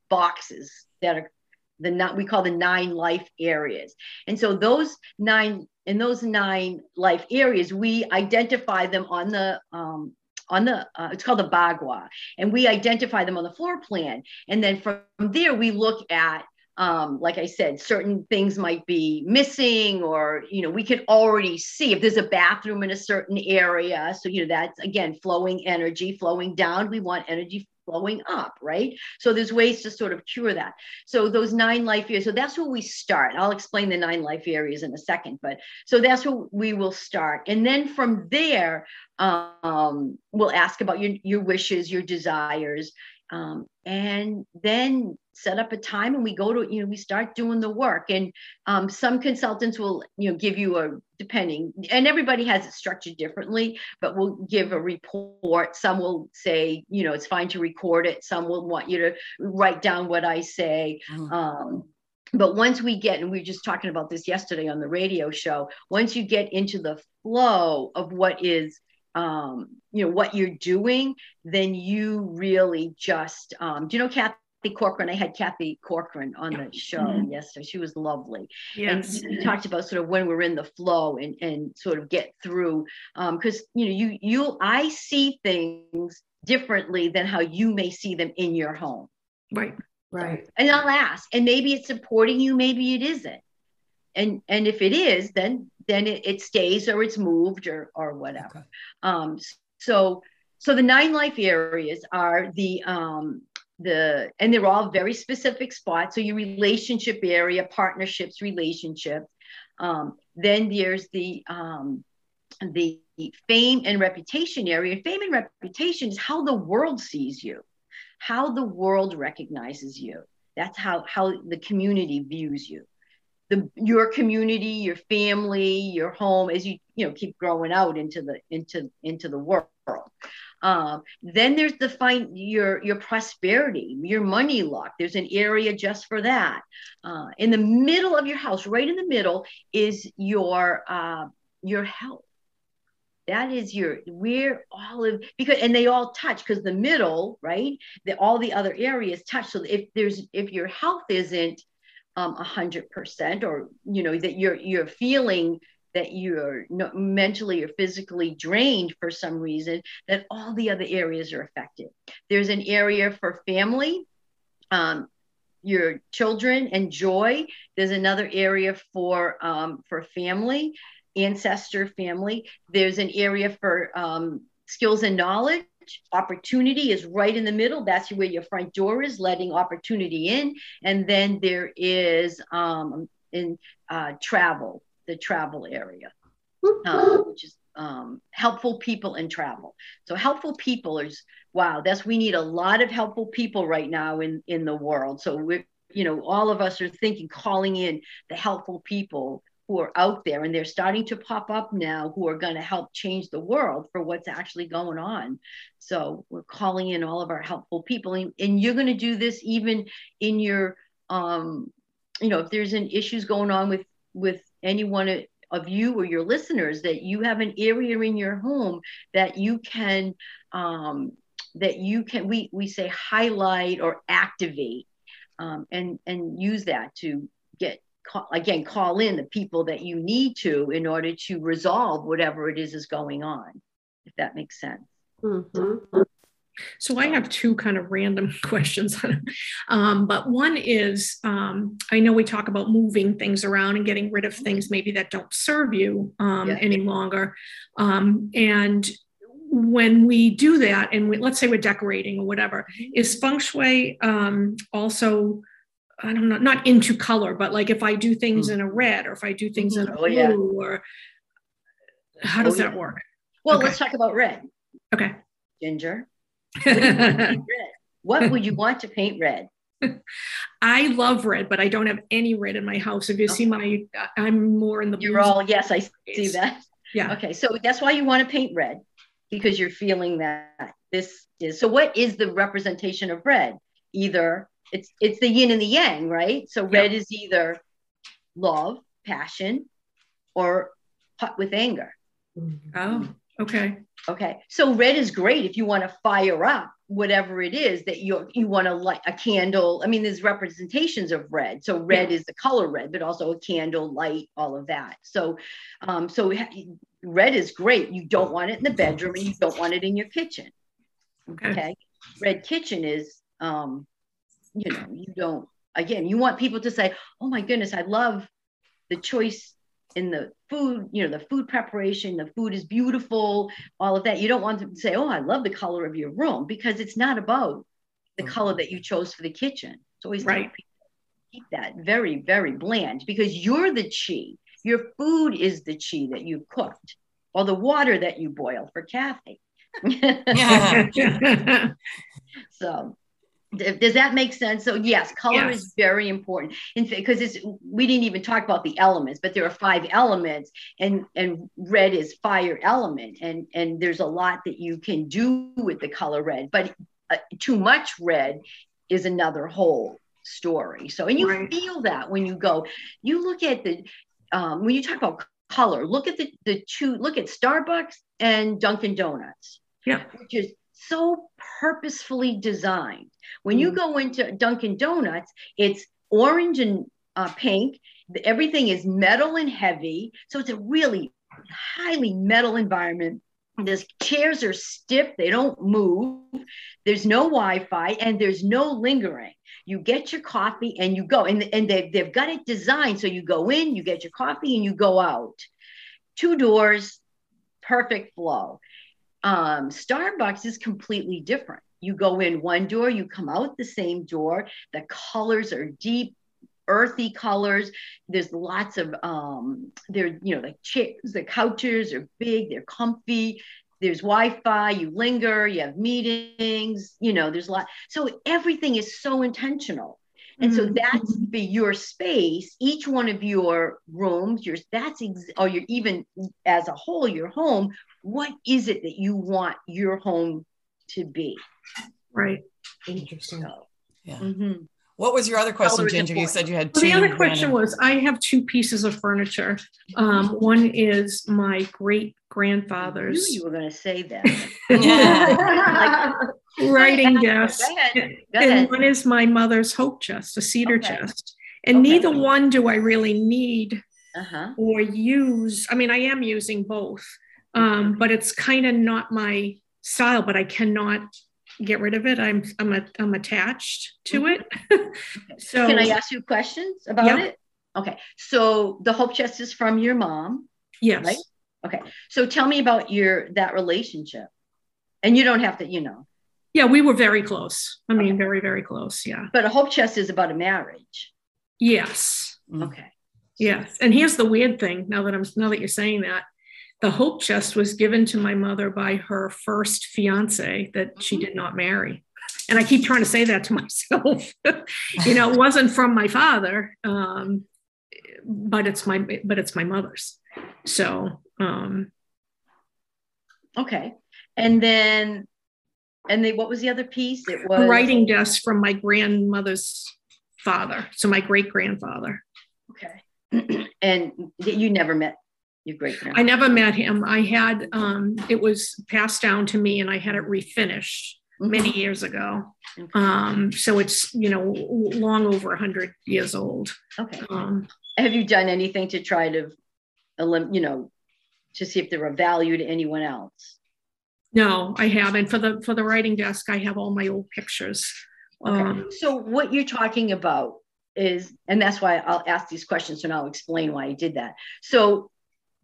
boxes that are the not we call the nine life areas. And so those nine in those nine life areas, we identify them on the um, on the uh, it's called the bagua and we identify them on the floor plan and then from there we look at um, like I said, certain things might be missing, or you know, we can already see if there's a bathroom in a certain area. So you know, that's again flowing energy, flowing down. We want energy flowing up, right? So there's ways to sort of cure that. So those nine life areas. So that's where we start. I'll explain the nine life areas in a second, but so that's where we will start, and then from there, um, we'll ask about your your wishes, your desires. Um, and then set up a time and we go to you know we start doing the work. And um, some consultants will you know give you a depending and everybody has it structured differently but we'll give a report. Some will say you know it's fine to record it. Some will want you to write down what i say. Mm-hmm. um, but once we get and we were just talking about this yesterday on the radio show once you get into the flow of what is um, you know what you're doing then you really just um, do you know Kathy Corcoran. I had Kathy Corcoran on the show mm-hmm. yesterday. She was lovely. Yes. And we talked about sort of when we're in the flow and, and sort of get through. Um because um, you know, you you I see things differently than how you may see them in your home. Right. Right. And I'll ask. And maybe it's supporting you, maybe it isn't. And and if it is, then then it, it stays or it's moved or or whatever. Okay. Um so so the nine life areas are the um the and they're all very specific spots so your relationship area partnerships relationships um, then there's the um, the fame and reputation area fame and reputation is how the world sees you how the world recognizes you that's how how the community views you the your community your family your home as you you know keep growing out into the into into the world um, then there's the find your your prosperity, your money luck. There's an area just for that. Uh, in the middle of your house, right in the middle, is your uh, your health. That is your where all of because and they all touch because the middle, right? The all the other areas touch. So if there's if your health isn't um, a hundred percent, or you know that you're you're feeling that you're mentally or physically drained for some reason, that all the other areas are affected. There's an area for family, um, your children and joy. There's another area for um, for family, ancestor family. There's an area for um, skills and knowledge. Opportunity is right in the middle. That's where your front door is, letting opportunity in. And then there is um, in uh, travel the travel area, uh, which is um, helpful people in travel. So helpful people is wow. That's we need a lot of helpful people right now in in the world. So we're you know all of us are thinking calling in the helpful people who are out there and they're starting to pop up now who are going to help change the world for what's actually going on. So we're calling in all of our helpful people and, and you're going to do this even in your um you know if there's an issues going on with with any one of you or your listeners that you have an area in your home that you can um, that you can we we say highlight or activate um, and and use that to get call, again call in the people that you need to in order to resolve whatever it is is going on if that makes sense mm-hmm. So I have two kind of random <laughs> questions, um, but one is um, I know we talk about moving things around and getting rid of things maybe that don't serve you um, yeah. any longer, um, and when we do that, and we, let's say we're decorating or whatever, mm-hmm. is feng shui um, also I don't know, not into color, but like if I do things mm. in a red or if I do things in a oh, blue yeah. or how does oh, that work? Well, okay. let's talk about red. Okay. Ginger. <laughs> What, what would you want to paint red? <laughs> I love red, but I don't have any red in my house. If you okay. see my, I'm more in the. You're all yes, I see that. Yeah. Okay, so that's why you want to paint red because you're feeling that this is. So, what is the representation of red? Either it's it's the yin and the yang, right? So, red is either love, passion, or hot with anger. Oh, okay. Okay. So red is great if you want to fire up whatever it is that you you want to light a candle. I mean, there's representations of red. So red yeah. is the color red, but also a candle, light, all of that. So, um, so red is great. You don't want it in the bedroom, and you don't want it in your kitchen. Okay. okay? Red kitchen is, um, you know, you don't. Again, you want people to say, "Oh my goodness, I love the choice in the food, you know, the food preparation, the food is beautiful, all of that. You don't want them to say, oh, I love the color of your room because it's not about the mm-hmm. color that you chose for the kitchen. It's always right. keep that very, very bland because you're the chi. Your food is the chi that you've cooked or the water that you boil for Kathy. <laughs> <laughs> <laughs> so does that make sense? So yes color yes. is very important. In fact, because it's we didn't even talk about the elements but there are five elements and and red is fire element and and there's a lot that you can do with the color red but uh, too much red is another whole story. So and you right. feel that when you go. You look at the um, when you talk about color look at the the two look at starbucks and dunkin donuts yeah. which is so purposefully designed. When you mm. go into Dunkin' Donuts, it's orange and uh, pink. Everything is metal and heavy. So it's a really highly metal environment. The chairs are stiff, they don't move. There's no Wi Fi and there's no lingering. You get your coffee and you go. And, and they've, they've got it designed so you go in, you get your coffee, and you go out. Two doors, perfect flow. Um, Starbucks is completely different. You go in one door, you come out the same door. The colors are deep, earthy colors. There's lots of um, there, you know, the chairs, the couches are big, they're comfy. There's Wi-Fi, you linger, you have meetings, you know, there's a lot. So everything is so intentional. And mm-hmm. so that's be your space. Each one of your rooms, your that's ex- or your even as a whole, your home. What is it that you want your home to be? Right. Interesting. yeah. Mm-hmm. What was your other question, Ginger? You said you had two. Well, the other question random. was I have two pieces of furniture. Um, one is my great grandfather's. you were going to say that. <laughs> like, <laughs> writing desk. Go ahead. Go ahead. And one is my mother's hope chest, a cedar okay. chest. And okay. neither one do I really need uh-huh. or use. I mean, I am using both, um, but it's kind of not my style, but I cannot get rid of it. I'm I'm a, I'm attached to mm-hmm. it. <laughs> so can I ask you questions about it? Okay. So the hope chest is from your mom. Yes. Right? Okay. So tell me about your that relationship. And you don't have to, you know. Yeah, we were very close. I mean, okay. very, very close. Yeah. But a hope chest is about a marriage. Yes. Okay. Yes. And here's the weird thing now that I'm now that you're saying that the hope chest was given to my mother by her first fiance that she did not marry. And i keep trying to say that to <laughs> myself. You know it wasn't from my father um, but it's my but it's my mother's. So um, okay. And then and then what was the other piece? It was writing desk from my grandmother's father so my great grandfather okay. <clears throat> And you never met your great grandfather? I never met him. I had um, it was passed down to me, and I had it refinished mm-hmm. many years ago. Okay. Um, so it's you know long over a hundred years old. Okay. Um, Have you done anything to try to, you know, to see if they're of value to anyone else? No, I haven't. For the for the writing desk, I have all my old pictures. Okay. Um, so what you're talking about is, and that's why I'll ask these questions and I'll explain why I did that. So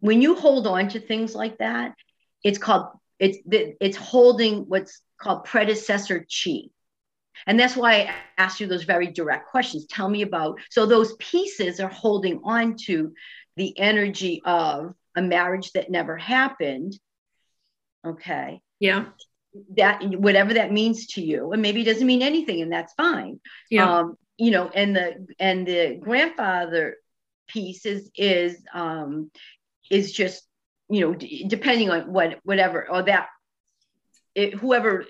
when you hold on to things like that, it's called it's it's holding what's called predecessor chi. And that's why I asked you those very direct questions. Tell me about so those pieces are holding on to the energy of a marriage that never happened. Okay. Yeah. That whatever that means to you, and maybe it doesn't mean anything, and that's fine. Yeah. Um, you know, and the and the grandfather piece is is um is just you know d- depending on what whatever or that it, whoever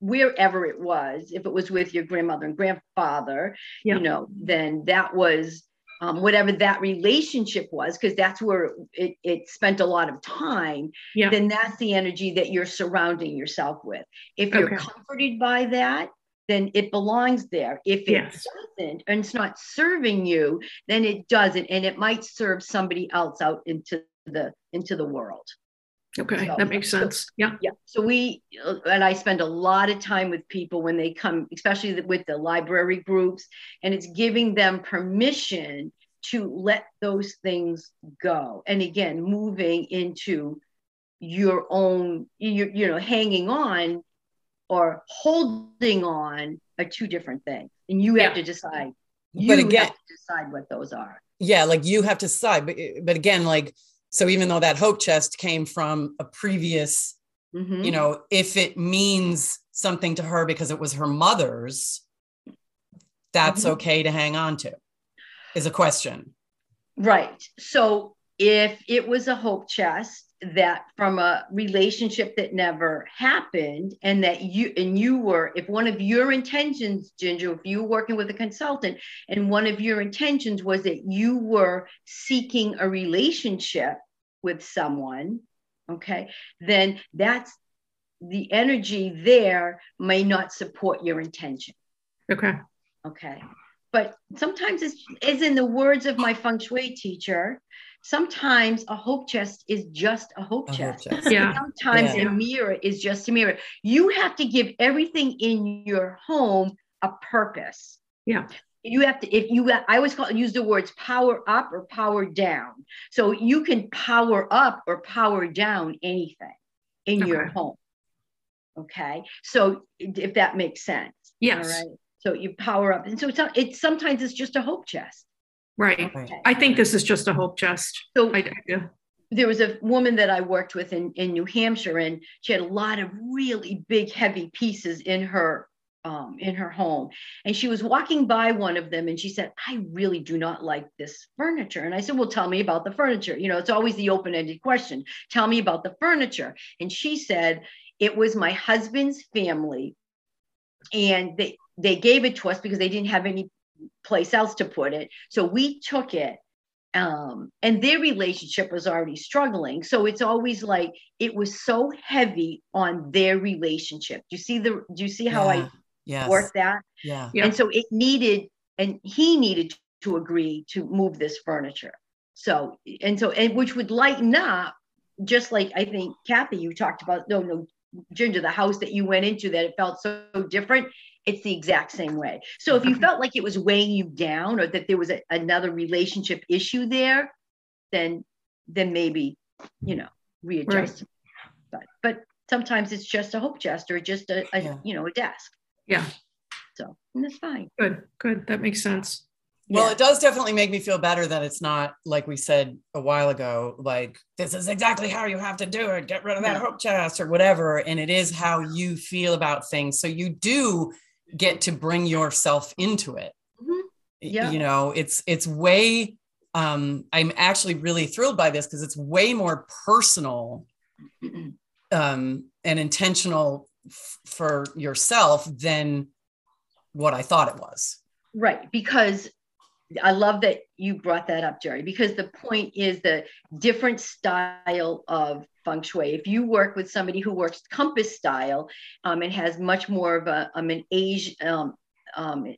wherever it was if it was with your grandmother and grandfather Yeah. you know then that was um, whatever that relationship was because that's where it, it spent a lot of time Yeah. then that's the energy that you're surrounding yourself with if you're Okay. comforted by that then it belongs there if it Yes. doesn't and it's not serving you then it doesn't and it might serve somebody else out into the into the world Okay. So- That makes sense. Yeah. yeah so we uh, and i spend a lot of time with people when they come especially with the library groups and it's giving them permission to let those things go and again moving into your own you, you know hanging on or holding on are two different things and you have to decide you But again- have to decide what those are yeah like you have to decide but but again like so even though that hope chest came from a previous Mhm. you know if it means something to her because it was her mother's that's Mhm. okay to hang on to is a question Right. So if it was a hope chest that from a relationship that never happened and that you and you were if one of your intentions ginger if you were working with a consultant and one of your intentions was that you were seeking a relationship with someone okay then that's the energy there may not support your intention Okay. Okay. But sometimes it's is in the words of my feng shui teacher, sometimes a hope chest is just a hope A hope chest. chest. Yeah. Sometimes Yeah. a mirror is just a mirror. You have to give everything in your home a purpose. Yeah. You have to, if you, I always call use the words power up or power down. So you can power up or power down anything in your home. Okay. So if that makes sense. Yes. All right. So you power up. And so it's, it's sometimes it's just a hope chest. Right. Right. I think this is just a hope chest. So I, there was a woman that I worked with in, in New Hampshire, and she had a lot of really big, heavy pieces in her um, in her home. And she was walking by one of them and she said, I really do not like this furniture. And I said, Well, tell me about the furniture. You know, it's always the open-ended question. Tell me about the furniture. And she said, It was my husband's family. And they they gave it to us because they didn't have any place else to put it. So we took it. Um, and their relationship was already struggling. So it's always like it was so heavy on their relationship. Do you see the do you see how yeah. I yes. work that? yeah. And so it needed, and he needed to agree to move this furniture. So, and so, and which would lighten up, just like I think Kathy, you talked about, no, no, Ginger, the house that you went into that it felt so different. It's the exact same way. So if you mm-hmm. felt like it was weighing you down or that there was a, another relationship issue there, then, then maybe, you know, readjust. But, but sometimes it's just a hope chest or just a, a Yeah. you know, a desk. Yeah. So, and that's fine. Good. Good. That makes sense. Well, Yeah. it does definitely make me feel better that it's not like we said a while ago, like this is exactly how you have to do it. Get rid of that No. hope chest or whatever. And it is how you feel about things. So you do get to bring yourself into it. Mhm. Yeah. You know, it's it's way um I'm actually really thrilled by this because it's way more personal um and intentional f- for yourself than what I thought it was. Right, because I love that you brought that up, Jerry, because the point is the different style of feng shui. If you work with somebody who works compass style um, and has much more of a um, an Asian, um, um,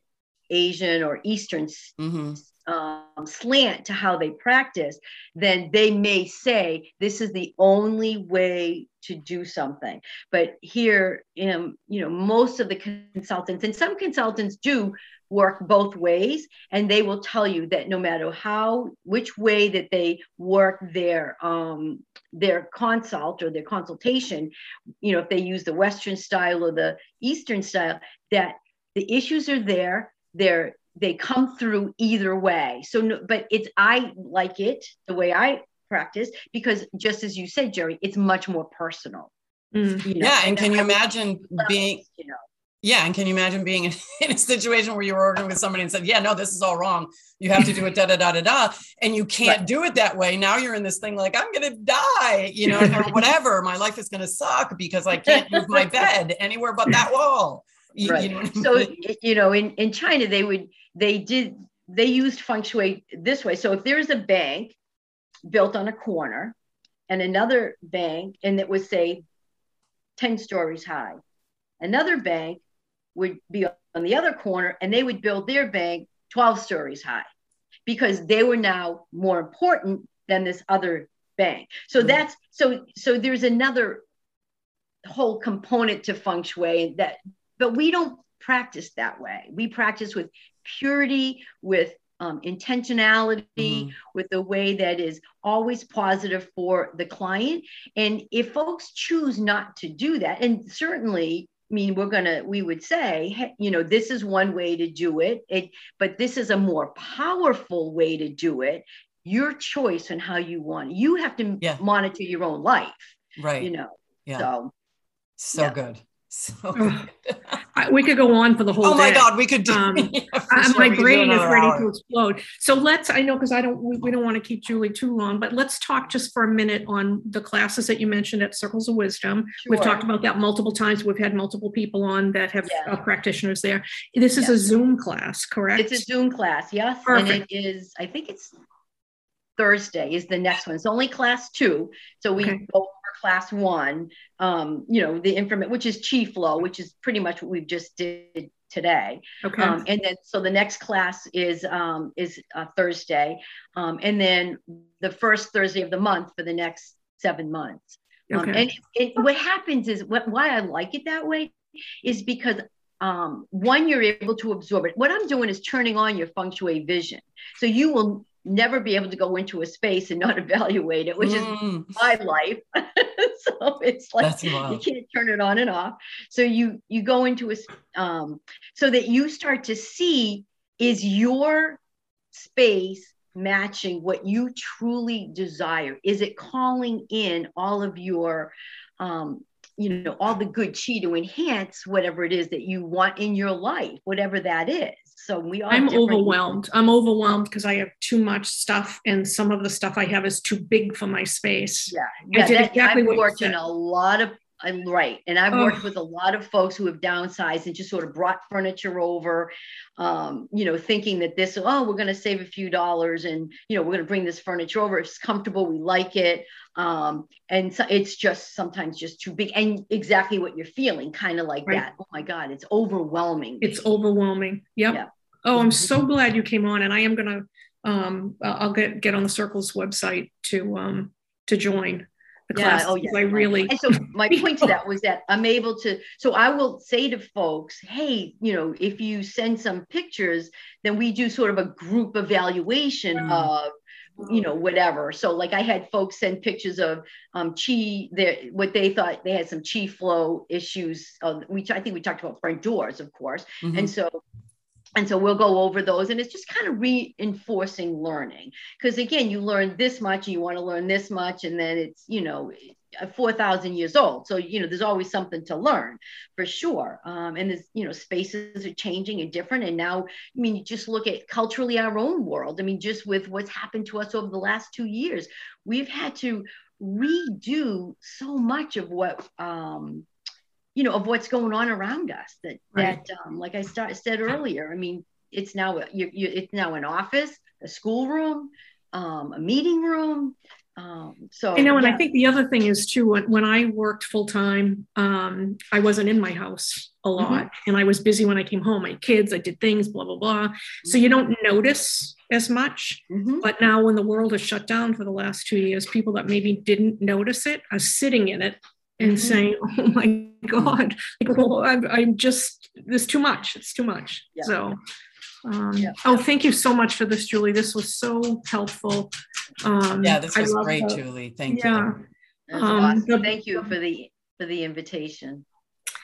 Asian or Eastern s- hmm um, slant to how they practice, then they may say this is the only way to do something. But here, you know, most of the consultants, and some consultants do work both ways, and they will tell you that no matter how, which way that they work their um, their consult or their consultation, you know, if they use the Western style or the Eastern style, that the issues are there. They're they come through either way. So, no, but it's I like it the way I practice because just as you said, Jerry, it's much more personal. Mm. You know? Yeah, and can you imagine being you know yeah, and can you imagine being in, <laughs> in, a situation where you were working with somebody and said, "Yeah, no, this is all wrong. You have to do it da da da da da," and you can't right. do it that way. Now you're in this thing like I'm going to die, you know, or <laughs> whatever. My life is going to suck because I can't move my <laughs> bed anywhere but that wall. You, right. You know so you know, in in China, they would they did they used feng shui this way. So if there's a bank built on a corner and another bank, and it was say ten stories high, another bank would be on the other corner and they would build their bank 12 stories high because they were now more important than this other bank. So mm-hmm. that's so so there's another whole component to feng shui that but we don't practice that way. We practice with purity, with um, intentionality, mm-hmm. with the way that is always positive for the client. And if folks choose not to do that, and certainly I mean, we're gonna, we would say, you know, this is one way to do it, it, but this is a more powerful way to do it. Your choice on how you want. You have to yeah. monitor your own life, right? You know, yeah. So, so yeah. good. So <laughs> we could go on for the whole. Oh my day. God, we could. Do, um, yeah, sure. My brain is ready hour. to explode. So let's. I know because I don't. We, we, don't want to keep Julie too long, but let's talk just for a minute on the classes that you mentioned at Circles of Wisdom. Sure. We've talked about that multiple times. We've had multiple people on that have yeah. uh, practitioners there. This is yes. a Zoom class, correct? It's a Zoom class, yes, Perfect. and it is. I think it's Thursday is the next one. It's only class two, so we okay. go over class one, um, you know, the information, which is chi flow, which is pretty much what we've just did today. Okay. Um, and then, so the next class is, um, is uh, Thursday. Um, and then the first Thursday of the month for the next seven months. Um, okay. and it, what happens is what, why I like it that way is because um, one, you're able to absorb it. What I'm doing is turning on your feng shui vision. So you will never be able to go into a space and not <laughs> evaluate it, which mm. is my life. <laughs> so it's like you can't turn it on and off. So you you go into a um, so that you start to see is your space matching what you truly desire? Is it calling in all of your um, you know all the good chi to enhance whatever it is that you want in your life whatever that is so we are i'm overwhelmed. I'm overwhelmed because i have too much stuff and some of the stuff i have is too big for my space. Yeah, yeah I did that, exactly i've worked in a lot of I'm right. And I've worked with a lot of folks who have downsized and just sort of brought furniture over, um, you know, thinking that this, oh, we're going to save a few dollars and, you know, we're going to bring this furniture over. It's comfortable. We like it. Um, and so it's just sometimes just too big and exactly what you're feeling, kind of like right. that. Oh my God, it's overwhelming. It's overwhelming. Yep. Yeah. Oh, I'm so glad you came on and I am going to, um, I'll get, get on the circles website to, um, to join the yeah, Oh, yeah. I really. And so my <laughs> point to that was that I'm able to. So I will say to folks, hey, you know, if you send some pictures, then we do sort of a group evaluation mm. of you know whatever so like i had folks send pictures of um chi their what they thought they had some chi flow issues uh, we i think we talked about front doors of course mm-hmm. and so and so we'll go over those and it's just kind of reinforcing learning. Because again you learn this much and you want to learn this much and then it's you know 4000 years old. So you know there's always something to learn for sure. Um, and there's you know spaces are changing and different and now i mean you just look at culturally our own world. I mean just with what's happened to us over the last two years we've had to redo so much of what um, you know of what's going on around us that right. that um, like i start, said earlier i mean it's now you, you, it's now an office a schoolroom um, a meeting room um, so I know, and yeah. I think the other thing is too. When, when I worked full time, um, I wasn't in my house a mm-hmm. lot, mm-hmm. and I was busy when I came home. My kids, I did things, blah blah blah. So you don't notice as much. Mm-hmm. But now, when the world is shut down for the last two years, people that maybe didn't notice it are sitting in it and mm-hmm. saying, <laughs> "Oh my God, like, well, I'm, I'm, just there's too much. It's too much." Yeah. So, um, yeah. oh, thank you so much for this, Julie. This was so helpful. Um, yeah, this was great, Julie. Thank yeah. you. Um, awesome. Thank you for the for the invitation.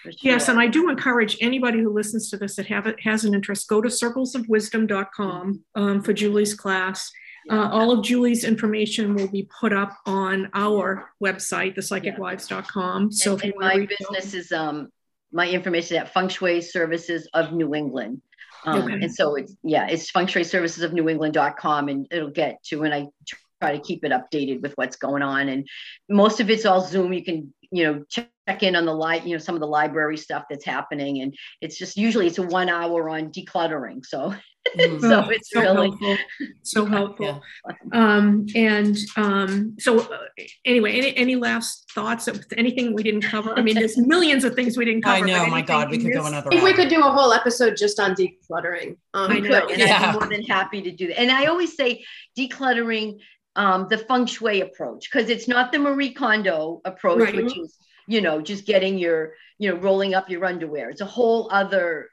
Sure. Yes, and I do encourage anybody who listens to this that have it, has an interest, go to circlesofwisdom.com um, for Julie's class. Uh, all of Julie's information will be put up on our website, thepsychicwives.com. So and, if you and want my reach out- business is um my information at Feng Shui Services of New England. Um, Okay. And so it's yeah, it's Feng Shui Services of New England.com, and it'll get to and I try to keep it updated with what's going on. And most of it's all Zoom. You can you know check in on the li- you know some of the library stuff that's happening, and it's just usually it's a one hour on decluttering. So Mm. so Oh, it's really helpful. so <laughs> helpful. Yeah. Um, and um, so uh, anyway, any, any last thoughts of anything we didn't cover? I mean, there's <laughs> millions of things we didn't cover. I know, but my God, we could in go another I think we could do a whole episode just on decluttering. Um, I know. could, and Yeah. I'd be more than happy to do that. And I always say decluttering um, the feng shui approach because it's not the Marie Kondo approach, Right. which is you know just getting your you know rolling up your underwear. It's a whole other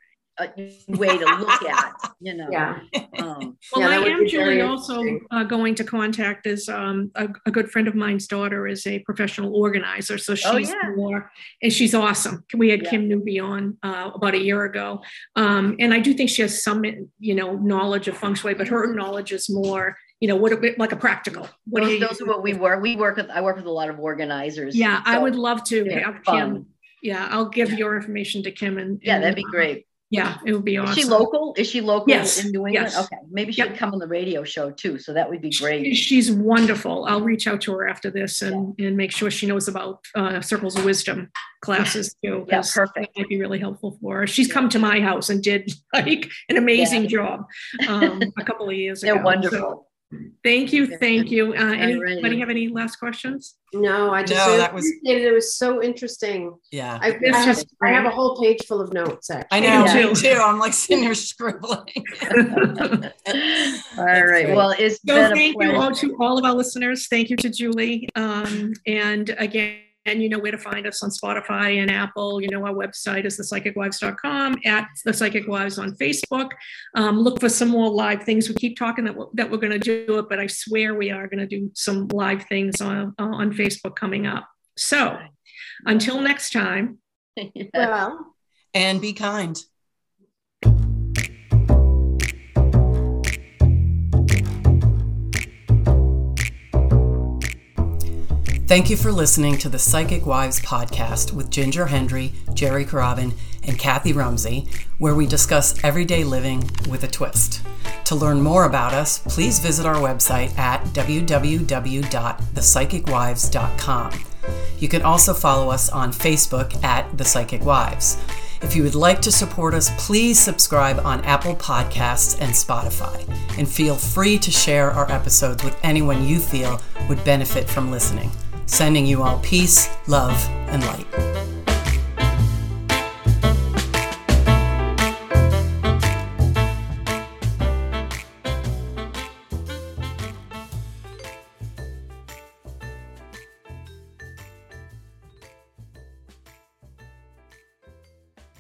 way to look at <laughs> you know. Yeah. Um, Well, Yeah, I am, Julie, also uh, going to contact is um, a, a good friend of mine's daughter is a professional organizer. So she's Oh, yeah. more, and she's awesome. We had Yeah. Kim Newby on uh, about a year ago. Um, and I do think she has some, you know, knowledge of feng shui, but her knowledge is more, you know, what a bit like a practical. What those, you those are what we work. We work with. I work with a lot of organizers. Yeah, I would love to have. Kim. Yeah, I'll give your information to Kim and. Yeah, and, that'd be uh, great. Yeah, it would be awesome. Is she local? Is she local Yes, in New England? yes. Okay, maybe she Yep. would come on the radio show too. So that would be great. She's wonderful. I'll reach out to her after this and, and make sure she knows about uh, Circles of Wisdom classes too. Yeah, perfect. That might be really helpful for her. She's come to my house and did <laughs> like an amazing job um, a couple of years ago. They're So, wonderful. Thank you, thank you. Uh, anybody have any last questions? No, I just No, that was- it. It was so interesting. Yeah. I, I, have, I have a whole page full of notes. Actually. I know, Yeah. me too. I'm like sitting here scribbling. All right. great. Well, it's So been a thank you all to all of our listeners. Thank you to Julie. Um, and again, and you know where to find us on Spotify and Apple. You know, our website is thepsychicwives.com, at the Psychic Wives on Facebook. Um, look for some more live things. We keep talking that we're, that we're going to do it, but I swear we are going to do some live things on, uh, on Facebook coming up. So until next time, Yeah. <laughs> Well, and be kind. Thank you for listening to the Psychic Wives podcast with Ginger Hendry, Jerry Carabin, and Kathy Rumsey, where we discuss everyday living with a twist. To learn more about us, please visit our website at www.thepsychicwives.com. You can also follow us on Facebook at The Psychic Wives. If you would like to support us, please subscribe on Apple Podcasts and Spotify. And feel free to share our episodes with anyone you feel would benefit from listening. Sending you all peace, love, and light.